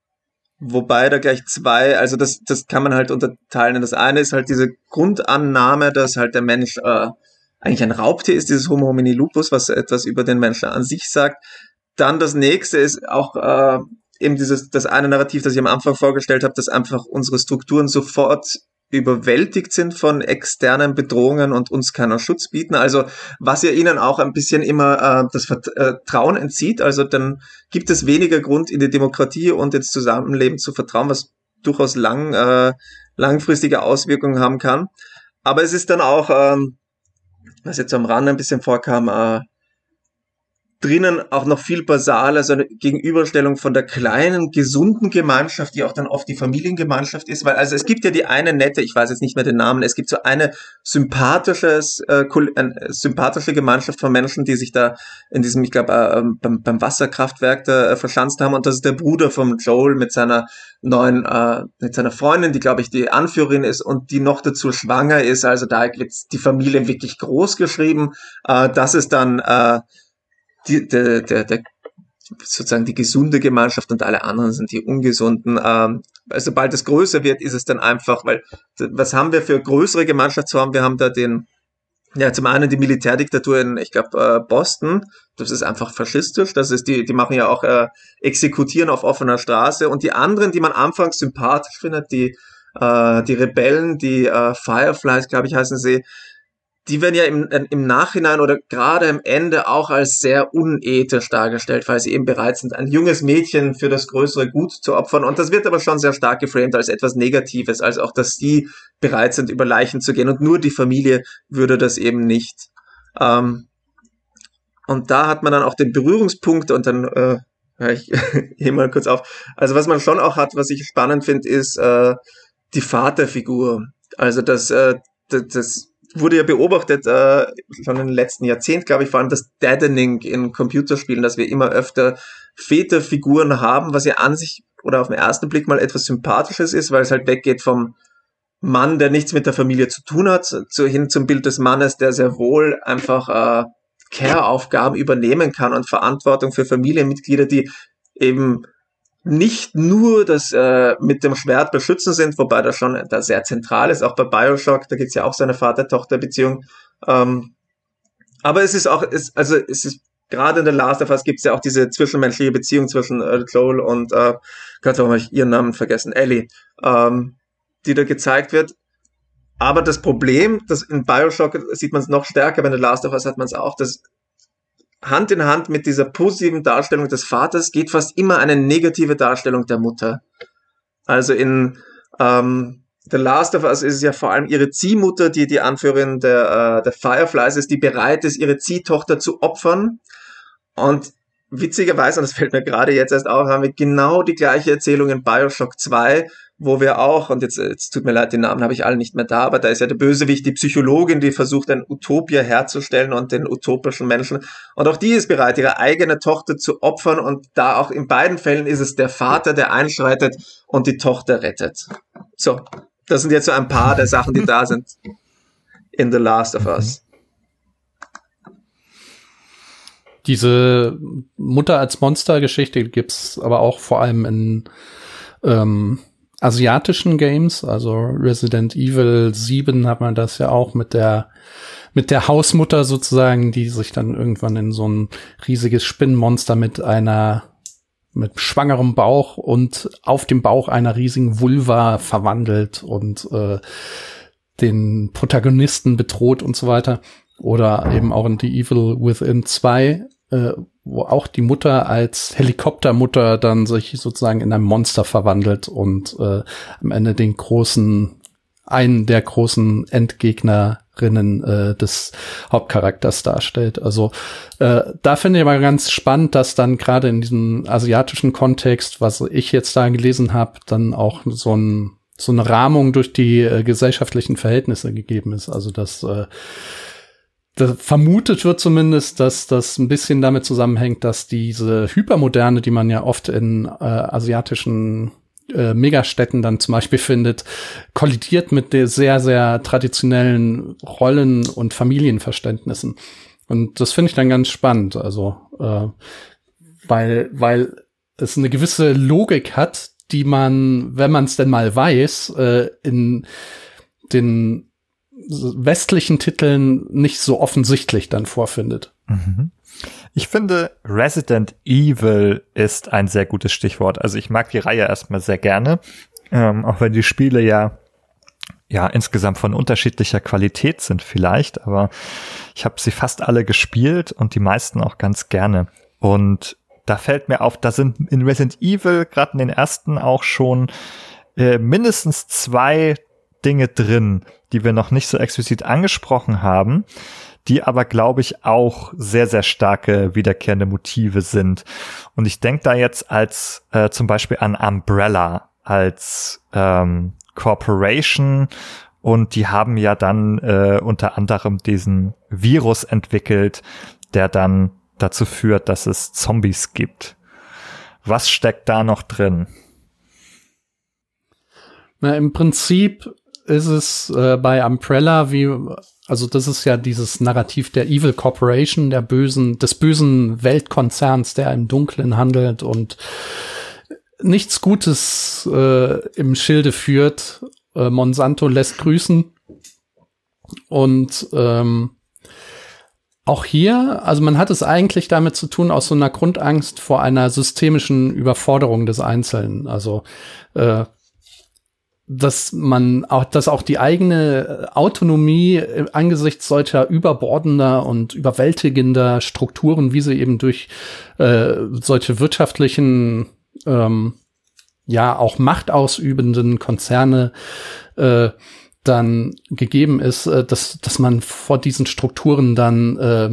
Wobei da gleich zwei, also das, das kann man halt unterteilen. Das eine ist halt diese Grundannahme, dass halt der Mensch äh, eigentlich ein Raubtier ist, dieses Homo homini lupus, was etwas über den Menschen an sich sagt. Dann das nächste ist auch äh, eben dieses, das eine Narrativ, das ich am Anfang vorgestellt habe, dass einfach unsere Strukturen sofort überwältigt sind von externen Bedrohungen und uns keiner Schutz bieten. Also was ja ihnen auch ein bisschen immer äh, das Vertrauen entzieht. Also dann gibt es weniger Grund in die Demokratie und ins Zusammenleben zu vertrauen, was durchaus lang, äh, langfristige Auswirkungen haben kann. Aber es ist dann auch, ähm, was jetzt am Rand ein bisschen vorkam, äh, drinnen auch noch viel basaler, so eine Gegenüberstellung von der kleinen, gesunden Gemeinschaft, die auch dann oft die Familiengemeinschaft ist, weil also es gibt ja die eine nette, ich weiß jetzt nicht mehr den Namen, es gibt so eine sympathisches, äh, äh, sympathische Gemeinschaft von Menschen, die sich da in diesem, ich glaube, äh, ähm, beim, beim Wasserkraftwerk da äh, verschanzt haben. Und das ist der Bruder vom Joel mit seiner neuen, äh, mit seiner Freundin, die glaube ich die Anführerin ist und die noch dazu schwanger ist, also da wird die Familie wirklich groß geschrieben, äh, das ist dann äh, die, der, der, der, sozusagen die gesunde Gemeinschaft und alle anderen sind die ungesunden. Ähm, sobald es größer wird, ist es dann einfach, weil was haben wir für größere Gemeinschaftsformen? Wir haben da den, ja, zum einen die Militärdiktatur in, ich glaube, äh, Boston. Das ist einfach faschistisch. Das ist die, die machen ja auch äh, Exekutieren auf offener Straße. Und die anderen, die man anfangs sympathisch findet, die äh, die Rebellen, die äh, Fireflies, glaube ich, heißen sie, die werden ja im, im Nachhinein oder gerade am Ende auch als sehr unethisch dargestellt, weil sie eben bereit sind, ein junges Mädchen für das größere Gut zu opfern. Und das wird aber schon sehr stark geframed als etwas Negatives, als auch, dass sie bereit sind, über Leichen zu gehen. Und nur die Familie würde das eben nicht. Ähm, und da hat man dann auch den Berührungspunkt und dann, äh, ja, ich gehe mal kurz auf. Also was man schon auch hat, was ich spannend finde, ist äh, die Vaterfigur. Also das, äh, das wurde ja beobachtet, äh, schon in den letzten Jahrzehnten, glaube ich, vor allem das Deadening in Computerspielen, dass wir immer öfter Väterfiguren haben, was ja an sich oder auf den ersten Blick mal etwas Sympathisches ist, weil es halt weggeht vom Mann, der nichts mit der Familie zu tun hat, zu, hin zum Bild des Mannes, der sehr wohl einfach äh, Care-Aufgaben übernehmen kann und Verantwortung für Familienmitglieder, die eben nicht nur das äh, mit dem Schwert beschützen sind, wobei das schon da sehr zentral ist, auch bei Bioshock, da gibt's ja auch so eine Vater-Tochter-Beziehung. Ähm, aber es ist auch, es, also es ist gerade in der Last of Us gibt's ja auch diese zwischenmenschliche Beziehung zwischen äh, Joel und äh, Gott, warum habe ich ihren Namen vergessen, Ellie, ähm, die da gezeigt wird. Aber das Problem, das in Bioshock sieht man es noch stärker, bei The Last of Us hat man es auch, dass Hand in Hand mit dieser positiven Darstellung des Vaters geht fast immer eine negative Darstellung der Mutter. Also in ähm, The Last of Us ist es ja vor allem ihre Ziehmutter, die die Anführerin der, äh, der Fireflies ist, die bereit ist, ihre Ziehtochter zu opfern. Und witzigerweise, und das fällt mir gerade jetzt erst auf, haben wir genau die gleiche Erzählung in Bioshock 2, wo wir auch, und jetzt, jetzt tut mir leid, den Namen habe ich alle nicht mehr da, aber da ist ja der Bösewicht, die Psychologin, die versucht, ein Utopia herzustellen und den utopischen Menschen. Und auch die ist bereit, ihre eigene Tochter zu opfern. Und da auch in beiden Fällen ist es der Vater, der einschreitet und die Tochter rettet. So, das sind jetzt so ein paar der Sachen, die da sind in The Last of Us. Diese Mutter als Monster-Geschichte gibt's aber auch vor allem in ähm, asiatischen Games, also Resident Evil 7 hat man das ja auch mit der mit der Hausmutter sozusagen, die sich dann irgendwann in so ein riesiges Spinnenmonster mit einer mit schwangerem Bauch und auf dem Bauch einer riesigen Vulva verwandelt und äh, den Protagonisten bedroht und so weiter. Oder eben auch in The Evil Within 2, äh, wo auch die Mutter als Helikoptermutter dann sich sozusagen in ein Monster verwandelt und äh, am Ende den großen, einen der großen Endgegnerinnen äh, des Hauptcharakters darstellt. Also äh, da finde ich aber ganz spannend, dass dann gerade in diesem asiatischen Kontext, was ich jetzt da gelesen habe, dann auch so ein so eine Rahmung durch die äh, gesellschaftlichen Verhältnisse gegeben ist. Also dass äh, vermutet wird zumindest, dass das ein bisschen damit zusammenhängt, dass diese Hypermoderne, die man ja oft in äh, asiatischen äh, Megastädten dann zum Beispiel findet, kollidiert mit der sehr, sehr traditionellen Rollen- und Familienverständnissen. Und das finde ich dann ganz spannend. Also, äh, weil, weil es eine gewisse Logik hat, die man, wenn man es denn mal weiß, äh, in den westlichen Titeln nicht so offensichtlich dann vorfindet. Mhm. Ich finde, Resident Evil ist ein sehr gutes Stichwort. Also ich mag die Reihe erstmal sehr gerne, ähm, auch wenn die Spiele ja ja insgesamt von unterschiedlicher Qualität sind vielleicht, aber ich habe sie fast alle gespielt und die meisten auch ganz gerne. Und da fällt mir auf, da sind in Resident Evil gerade in den ersten auch schon äh, mindestens zwei Dinge drin, die wir noch nicht so explizit angesprochen haben, die aber, glaube ich, auch sehr, sehr starke wiederkehrende Motive sind. Und ich denke da jetzt als äh, zum Beispiel an Umbrella als ähm, Corporation und die haben ja dann äh, unter anderem diesen Virus entwickelt, der dann dazu führt, dass es Zombies gibt. Was steckt da noch drin? Na, im Prinzip ist es äh, bei Umbrella wie, also das ist ja dieses Narrativ der Evil Corporation, der bösen, des bösen Weltkonzerns, der im Dunklen handelt und nichts Gutes äh, im Schilde führt. Äh, Monsanto lässt grüßen. Und ähm, auch hier, also man hat es eigentlich damit zu tun, aus so einer Grundangst vor einer systemischen Überforderung des Einzelnen. Also äh, dass man auch, dass auch die eigene Autonomie äh, angesichts solcher überbordender und überwältigender Strukturen, wie sie eben durch äh, solche wirtschaftlichen, ähm, ja auch machtausübenden Konzerne äh, dann gegeben ist, äh, dass, dass man vor diesen Strukturen dann äh,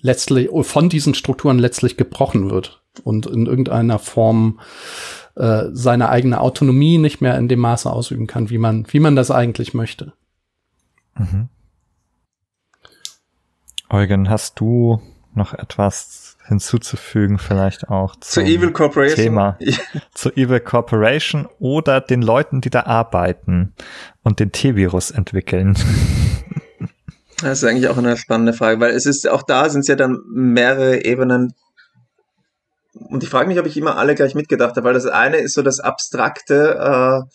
letztlich, von diesen Strukturen letztlich gebrochen wird und in irgendeiner Form äh, seine eigene Autonomie nicht mehr in dem Maße ausüben kann, wie man, wie man das eigentlich möchte. Mhm. Eugen, hast du noch etwas hinzuzufügen, vielleicht auch zu Evil Corporation. Thema, zu Evil Corporation oder den Leuten, die da arbeiten und den T-Virus entwickeln? Das ist eigentlich auch eine spannende Frage, weil es ist auch da sind es ja dann mehrere Ebenen, und ich frage mich, ob ich immer alle gleich mitgedacht habe, weil das eine ist so das abstrakte äh,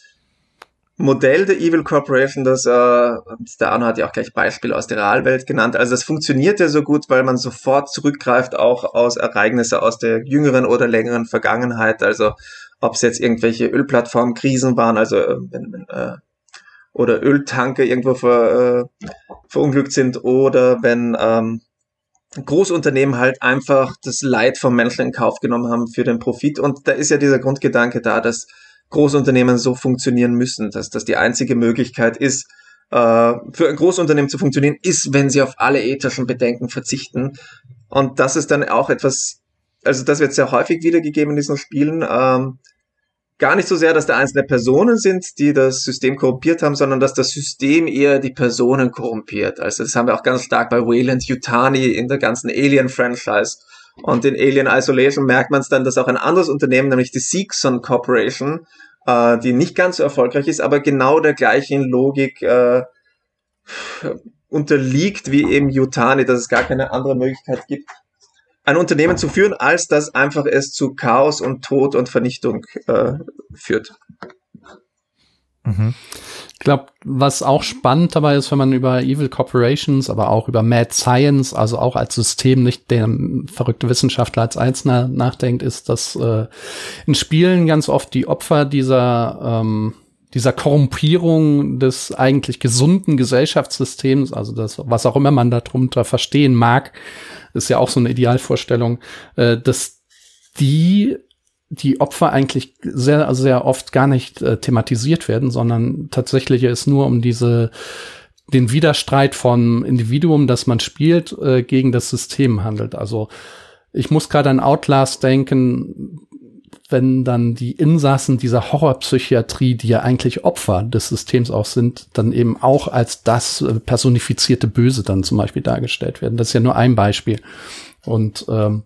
Modell der Evil Corporation, das äh, der Arno hat ja auch gleich Beispiele aus der Realwelt genannt. Also das funktioniert ja so gut, weil man sofort zurückgreift auch aus Ereignisse aus der jüngeren oder längeren Vergangenheit. Also ob es jetzt irgendwelche Ölplattformkrisen waren, also äh, wenn, äh, oder Öltanker irgendwo ver, äh, verunglückt sind oder wenn ähm, Großunternehmen halt einfach das Leid vom Menschen in Kauf genommen haben für den Profit. Und da ist ja dieser Grundgedanke da, dass Großunternehmen so funktionieren müssen, dass das die einzige Möglichkeit ist, äh, für ein Großunternehmen zu funktionieren, ist, wenn sie auf alle ethischen Bedenken verzichten. Und das ist dann auch etwas, also das wird sehr häufig wiedergegeben in diesen Spielen, ähm, gar nicht so sehr, dass da einzelne Personen sind, die das System korrumpiert haben, sondern dass das System eher die Personen korrumpiert. Also das haben wir auch ganz stark bei Wayland Yutani in der ganzen Alien-Franchise. Und in Alien Isolation merkt man es dann, dass auch ein anderes Unternehmen, nämlich die Seekson Corporation, äh, die nicht ganz so erfolgreich ist, aber genau der gleichen Logik äh, unterliegt wie eben Yutani, dass es gar keine andere Möglichkeit gibt, ein Unternehmen zu führen, als dass einfach es zu Chaos und Tod und Vernichtung äh, führt. Mhm. Ich glaube, was auch spannend dabei ist, wenn man über Evil Corporations, aber auch über Mad Science, also auch als System, nicht der verrückte Wissenschaftler als Einzelner nachdenkt, ist, dass äh, in Spielen ganz oft die Opfer dieser ähm, dieser Korrumpierung des eigentlich gesunden Gesellschaftssystems, also das, was auch immer man darunter verstehen mag, ist ja auch so eine Idealvorstellung, äh, dass die die Opfer eigentlich sehr, sehr oft gar nicht äh, thematisiert werden, sondern tatsächlich es nur um diese den Widerstreit vom Individuum, das man spielt, äh, gegen das System handelt. Also ich muss gerade an Outlast denken, wenn dann die Insassen dieser Horrorpsychiatrie, die ja eigentlich Opfer des Systems auch sind, dann eben auch als das äh, personifizierte Böse dann zum Beispiel dargestellt werden. Das ist ja nur ein Beispiel. Und ähm,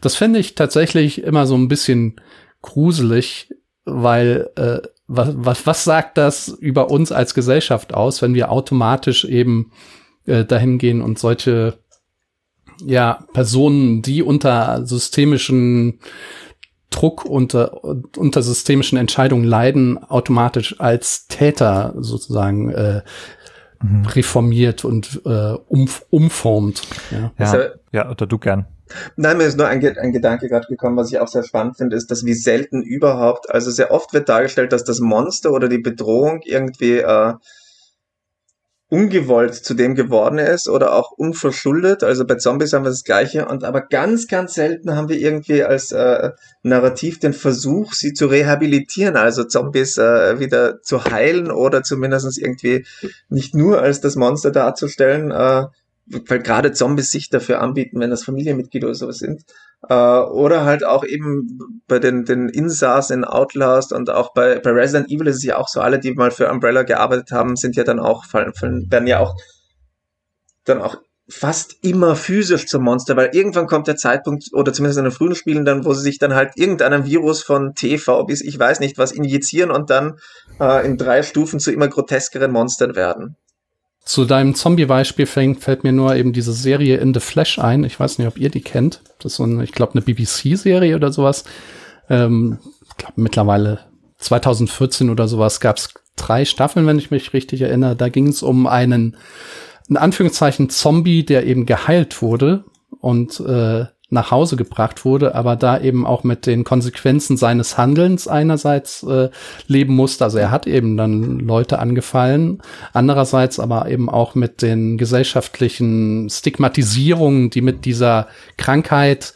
das fände ich tatsächlich immer so ein bisschen gruselig, weil äh, was, was, was sagt das über uns als Gesellschaft aus, wenn wir automatisch eben äh, dahin gehen und solche ja, Personen, die unter systemischen Druck unter, unter systemischen Entscheidungen leiden, automatisch als Täter sozusagen äh, mhm. reformiert und äh, um, umformt. Ja. Ja, ja, oder du gern. Nein, mir ist nur ein, ein Gedanke gerade gekommen, was ich auch sehr spannend finde, ist, dass wie selten überhaupt, also sehr oft wird dargestellt, dass das Monster oder die Bedrohung irgendwie äh, ungewollt zu dem geworden ist oder auch unverschuldet. Also bei Zombies haben wir das Gleiche. Und aber ganz, ganz selten haben wir irgendwie als äh, Narrativ den Versuch, sie zu rehabilitieren, also Zombies äh, wieder zu heilen oder zumindest irgendwie nicht nur als das Monster darzustellen, äh, weil gerade Zombies sich dafür anbieten, wenn das Familienmitglieder oder sowas sind. Äh, oder halt auch eben bei den, den Insassen in Outlast und auch bei, bei Resident Evil ist es ja auch so, alle, die mal für Umbrella gearbeitet haben, sind ja dann auch, fallen, fallen, werden ja auch dann auch fast immer physisch zum Monster, weil irgendwann kommt der Zeitpunkt, oder zumindest in den frühen Spielen dann, wo sie sich dann halt irgendeinem Virus von TV bis ich weiß nicht was injizieren und dann äh, in drei Stufen zu immer groteskeren Monstern werden. Zu deinem Zombie-Beispiel fällt mir nur eben diese Serie In the Flash ein. Ich weiß nicht, ob ihr die kennt. Das ist so eine, ich glaube, eine BBC-Serie oder sowas. Ähm, ich glaube, mittlerweile 2014 oder sowas gab es drei Staffeln, wenn ich mich richtig erinnere. Da ging es um einen, in Anführungszeichen, Zombie, der eben geheilt wurde und äh, nach Hause gebracht wurde, aber da eben auch mit den Konsequenzen seines Handelns einerseits äh, leben musste. Also er hat eben dann Leute angefallen, andererseits aber eben auch mit den gesellschaftlichen Stigmatisierungen, die mit dieser Krankheit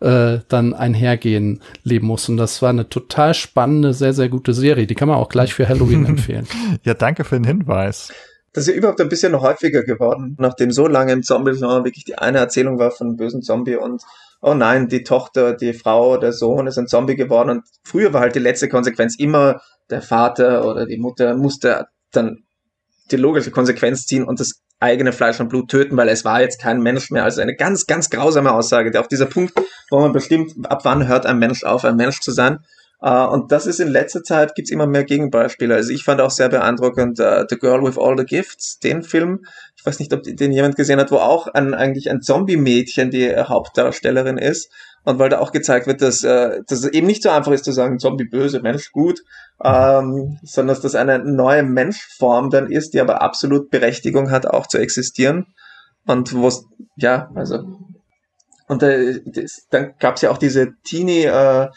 äh, dann einhergehen leben muss. Und das war eine total spannende, sehr, sehr gute Serie. Die kann man auch gleich für Halloween empfehlen. Ja, danke für den Hinweis. Das ist ja überhaupt ein bisschen häufiger geworden, nachdem so lange im Zombie-Genre wirklich die eine Erzählung war von einem bösen Zombie und oh nein, die Tochter, die Frau, der Sohn ist ein Zombie geworden und früher war halt die letzte Konsequenz immer der Vater oder die Mutter musste dann die logische Konsequenz ziehen und das eigene Fleisch und Blut töten, weil es war jetzt kein Mensch mehr. Also eine ganz, ganz grausame Aussage, der auf dieser Punkt, wo man bestimmt, ab wann hört ein Mensch auf, ein Mensch zu sein. Uh, und das ist in letzter Zeit gibt's immer mehr Gegenbeispiele. Also ich fand auch sehr beeindruckend uh, The Girl with All the Gifts, den Film. Ich weiß nicht, ob den jemand gesehen hat, wo auch ein, eigentlich ein Zombie-Mädchen die Hauptdarstellerin ist. Und weil da auch gezeigt wird, dass, uh, dass es eben nicht so einfach ist zu sagen, Zombie böse, Mensch gut, ähm, sondern dass das eine neue Menschform dann ist, die aber absolut Berechtigung hat, auch zu existieren. Und wo es, ja, also, und äh, das, dann gab's ja auch diese Teenie, äh,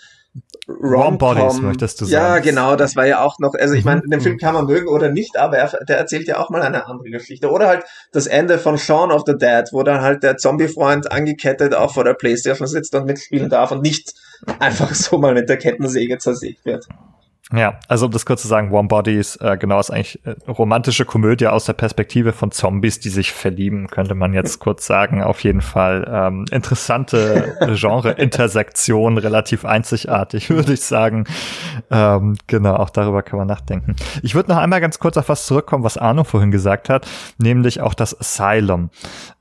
Warm Bodies, möchtest du sagen. Ja, genau, das war ja auch noch, also ich meine, den Film kann man mögen oder nicht, aber er, der erzählt ja auch mal eine andere Geschichte. Oder halt das Ende von Shaun of the Dead, wo dann halt der Zombie-Freund angekettet auch vor der Playstation sitzt und mitspielen darf und nicht einfach so mal mit der Kettensäge zersägt wird. Ja, also um das kurz zu sagen, Warm Bodies, äh, genau, ist eigentlich äh, romantische Komödie aus der Perspektive von Zombies, die sich verlieben, könnte man jetzt kurz sagen. Auf jeden Fall ähm, interessante Genre-Intersektion, relativ einzigartig, würde ich sagen. Ähm, genau, auch darüber kann man nachdenken. Ich würde noch einmal ganz kurz auf was zurückkommen, was Arno vorhin gesagt hat, nämlich auch das Asylum.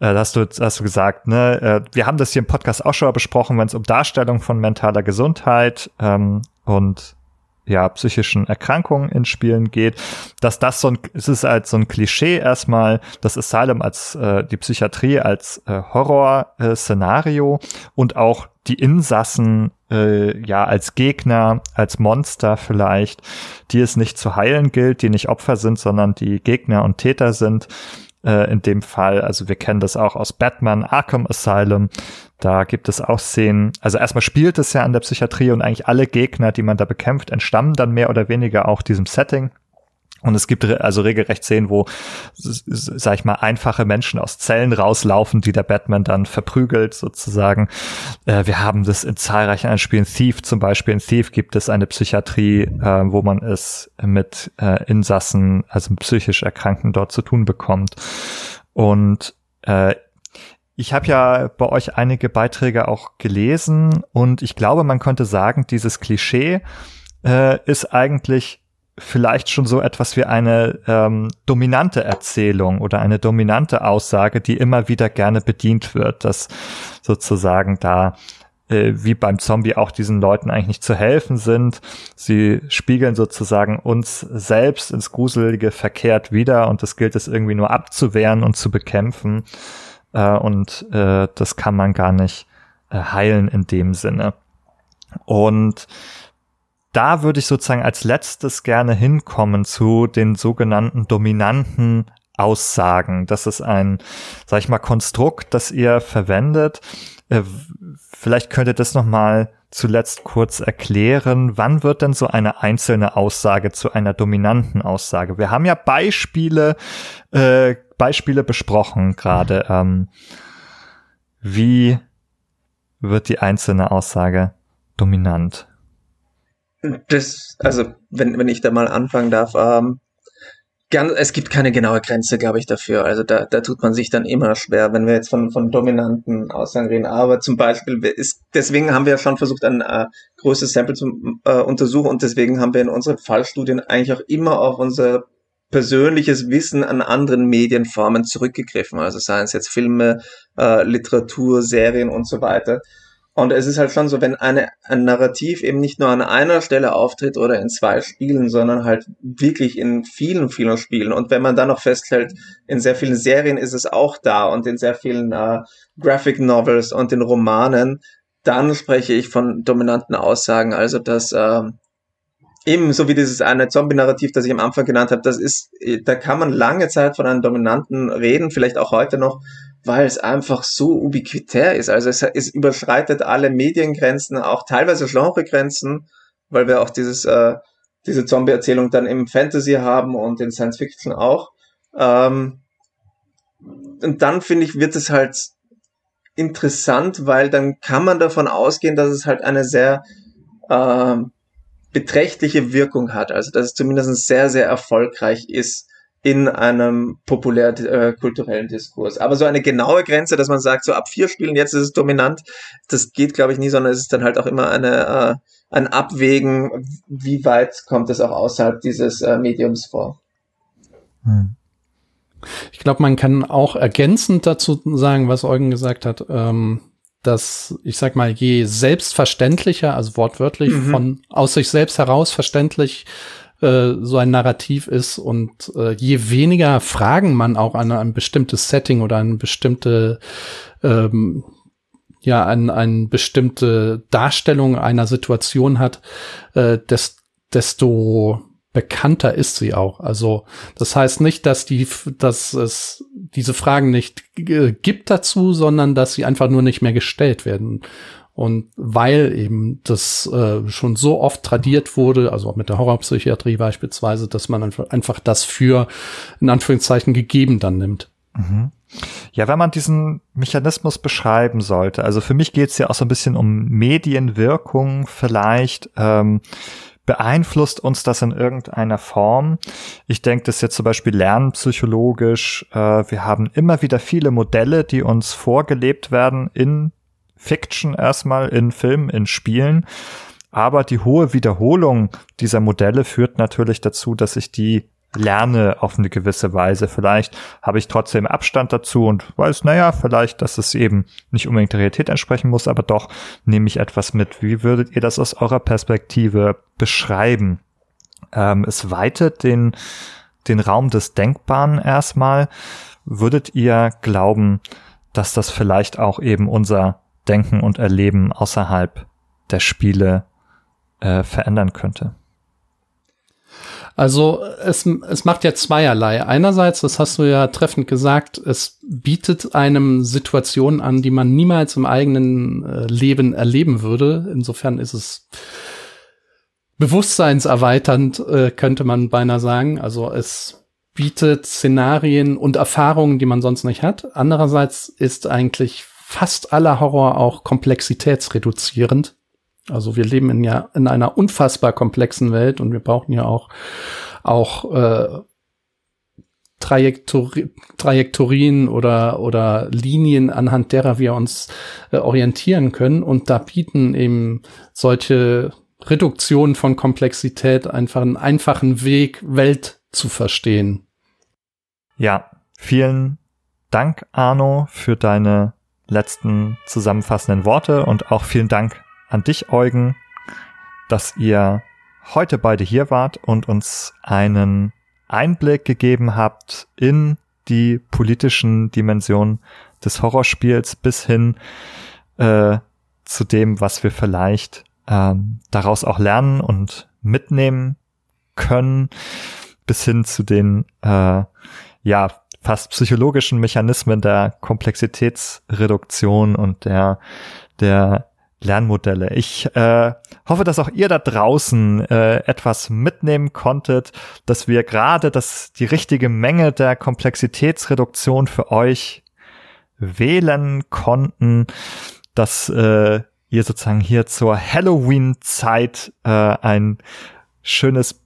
Äh, hast, du, hast du gesagt, ne? Äh, wir haben das hier im Podcast auch schon mal besprochen, wenn es um Darstellung von mentaler Gesundheit ähm, und ja, psychischen Erkrankungen in Spielen geht, dass das so ein, es ist als so ein Klischee erstmal, das Asylum als äh, die Psychiatrie als äh, Horror-Szenario und auch die Insassen äh, ja als Gegner, als Monster vielleicht, die es nicht zu heilen gilt, die nicht Opfer sind, sondern die Gegner und Täter sind äh, in dem Fall. Also wir kennen das auch aus Batman, Arkham Asylum. Da gibt es auch Szenen. Also erstmal spielt es ja an der Psychiatrie und eigentlich alle Gegner, die man da bekämpft, entstammen dann mehr oder weniger auch diesem Setting. Und es gibt also regelrecht Szenen, wo, sag ich mal, einfache Menschen aus Zellen rauslaufen, die der Batman dann verprügelt, sozusagen. Äh, wir haben das in zahlreichen anderen Spielen. Thief zum Beispiel. In Thief gibt es eine Psychiatrie, äh, wo man es mit äh, Insassen, also psychisch Erkrankten dort zu tun bekommt. Und äh, ich habe ja bei euch einige Beiträge auch gelesen und ich glaube, man könnte sagen, dieses Klischee äh, ist eigentlich vielleicht schon so etwas wie eine ähm, dominante Erzählung oder eine dominante Aussage, die immer wieder gerne bedient wird, dass sozusagen da äh, wie beim Zombie auch diesen Leuten eigentlich nicht zu helfen sind. Sie spiegeln sozusagen uns selbst ins Gruselige verkehrt wieder und das gilt es irgendwie nur abzuwehren und zu bekämpfen. Äh, und äh, das kann man gar nicht äh, heilen in dem Sinne. Und da würde ich sozusagen als letztes gerne hinkommen zu den sogenannten dominanten Aussagen. Das ist ein, sag ich mal, Konstrukt, das ihr verwendet. Äh, vielleicht könnt ihr das nochmal zuletzt kurz erklären. Wann wird denn so eine einzelne Aussage zu einer dominanten Aussage? Wir haben ja Beispiele, äh, Beispiele besprochen gerade. Ähm, wie wird die einzelne Aussage dominant? Das, also, wenn, wenn ich da mal anfangen darf, ähm, gern, es gibt keine genaue Grenze, glaube ich, dafür. Also da, da tut man sich dann immer schwer, wenn wir jetzt von, von dominanten Aussagen reden. Aber zum Beispiel ist, deswegen haben wir ja schon versucht, ein äh, größeres Sample zu äh, untersuchen und deswegen haben wir in unseren Fallstudien eigentlich auch immer auf unser persönliches Wissen an anderen Medienformen zurückgegriffen. Also seien es jetzt Filme, äh, Literatur, Serien und so weiter. Und es ist halt schon so, wenn eine, ein Narrativ eben nicht nur an einer Stelle auftritt oder in zwei Spielen, sondern halt wirklich in vielen, vielen Spielen. Und wenn man dann noch festhält, in sehr vielen Serien ist es auch da und in sehr vielen äh, Graphic Novels und in Romanen, dann spreche ich von dominanten Aussagen. Also dass äh, eben so wie dieses eine Zombie-Narrativ, das ich am Anfang genannt habe, das ist, da kann man lange Zeit von einem Dominanten reden, vielleicht auch heute noch, weil es einfach so ubiquitär ist. Also es, es überschreitet alle Mediengrenzen, auch teilweise Genregrenzen, weil wir auch dieses, äh, diese Zombie-Erzählung dann im Fantasy haben und in Science Fiction auch. Ähm, und dann finde ich, wird es halt interessant, weil dann kann man davon ausgehen, dass es halt eine sehr äh, beträchtliche Wirkung hat. Also dass es zumindest sehr, sehr erfolgreich ist in einem populärkulturellen äh, Diskurs. Aber so eine genaue Grenze, dass man sagt, so ab vier Spielen jetzt ist es dominant, das geht, glaube ich, nie, sondern es ist dann halt auch immer eine, äh, ein Abwägen, wie weit kommt es auch außerhalb dieses äh, Mediums vor. Hm. Ich glaube, man kann auch ergänzend dazu sagen, was Eugen gesagt hat, ähm, dass, ich sag mal, je selbstverständlicher, also wortwörtlich mhm. von aus sich selbst heraus verständlich äh, so ein Narrativ ist und äh, je weniger Fragen man auch an ein bestimmtes Setting oder eine bestimmte ähm, ja an eine bestimmte Darstellung einer Situation hat, äh, des, desto bekannter ist sie auch. Also das heißt nicht, dass die, dass es diese Fragen nicht gibt dazu, sondern dass sie einfach nur nicht mehr gestellt werden. Und weil eben das äh, schon so oft tradiert wurde, also auch mit der Horrorpsychiatrie beispielsweise, dass man einfach, das für in Anführungszeichen gegeben dann nimmt. Mhm. Ja, wenn man diesen Mechanismus beschreiben sollte, also für mich geht es ja auch so ein bisschen um Medienwirkung vielleicht. Ähm, beeinflusst uns das in irgendeiner Form? Ich denke das jetzt zum Beispiel lernpsychologisch. Äh, wir haben immer wieder viele Modelle, die uns vorgelebt werden in Fiction erstmal, in Filmen, in Spielen. Aber die hohe Wiederholung dieser Modelle führt natürlich dazu, dass ich die lerne auf eine gewisse Weise. Vielleicht habe ich trotzdem Abstand dazu und weiß, naja, vielleicht, dass es eben nicht unbedingt der Realität entsprechen muss, aber doch nehme ich etwas mit. Wie würdet ihr das aus eurer Perspektive beschreiben? Ähm, es weitet den, den Raum des Denkbaren erstmal. Würdet ihr glauben, dass das vielleicht auch eben unser Denken und Erleben außerhalb der Spiele äh, verändern könnte? Also es, es macht ja zweierlei. Einerseits, das hast du ja treffend gesagt, es bietet einem Situationen an, die man niemals im eigenen äh, Leben erleben würde. Insofern ist es bewusstseinserweiternd, äh, könnte man beinahe sagen. Also es bietet Szenarien und Erfahrungen, die man sonst nicht hat. Andererseits ist eigentlich fast aller Horror auch komplexitätsreduzierend. Also wir leben in ja in einer unfassbar komplexen Welt und wir brauchen ja auch auch äh, Trajektori Trajektorien oder oder Linien anhand derer wir uns äh, orientieren können und da bieten eben solche Reduktionen von Komplexität einfach einen einfachen Weg Welt zu verstehen. Ja, vielen Dank Arno für deine letzten zusammenfassenden Worte und auch vielen Dank an dich, Eugen, dass ihr heute beide hier wart und uns einen Einblick gegeben habt in die politischen Dimensionen des Horrorspiels bis hin äh, zu dem, was wir vielleicht ähm, daraus auch lernen und mitnehmen können, bis hin zu den äh, ja fast psychologischen Mechanismen der Komplexitätsreduktion und der der Lernmodelle. Ich äh, hoffe, dass auch ihr da draußen äh, etwas mitnehmen konntet, dass wir gerade das die richtige Menge der Komplexitätsreduktion für euch wählen konnten, dass äh, ihr sozusagen hier zur Halloween-Zeit äh, ein schönes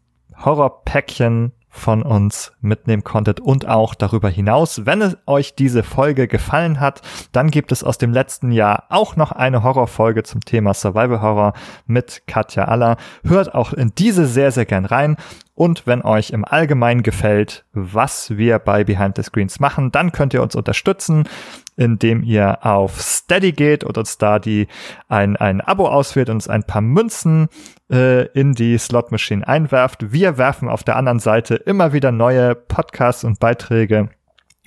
Horrorpäckchen von uns mitnehmen konntet und auch darüber hinaus. Wenn es euch diese Folge gefallen hat, dann gibt es aus dem letzten Jahr auch noch eine Horrorfolge zum Thema Survival Horror mit Katja Aller. Hört auch in diese sehr, sehr gern rein. Und wenn euch im Allgemeinen gefällt, was wir bei Behind the Screens machen, dann könnt ihr uns unterstützen, indem ihr auf Steady geht da die ein, ein Abo auswählt und uns ein paar Münzen äh, in die Slot Machine einwerft. Wir werfen auf der anderen Seite immer wieder neue Podcasts und Beiträge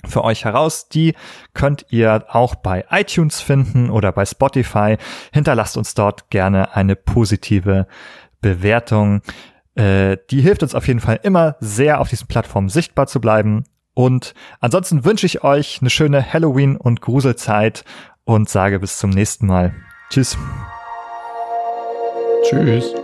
für euch heraus. Die könnt ihr auch bei iTunes finden oder bei Spotify. Hinterlasst uns dort gerne eine positive Bewertung. Äh, die hilft uns auf jeden Fall immer sehr auf diesen Plattformen sichtbar zu bleiben. Und ansonsten wünsche ich euch eine schöne Halloween- und Gruselzeit und sage bis zum nächsten Mal. Tschüss. Tschüss.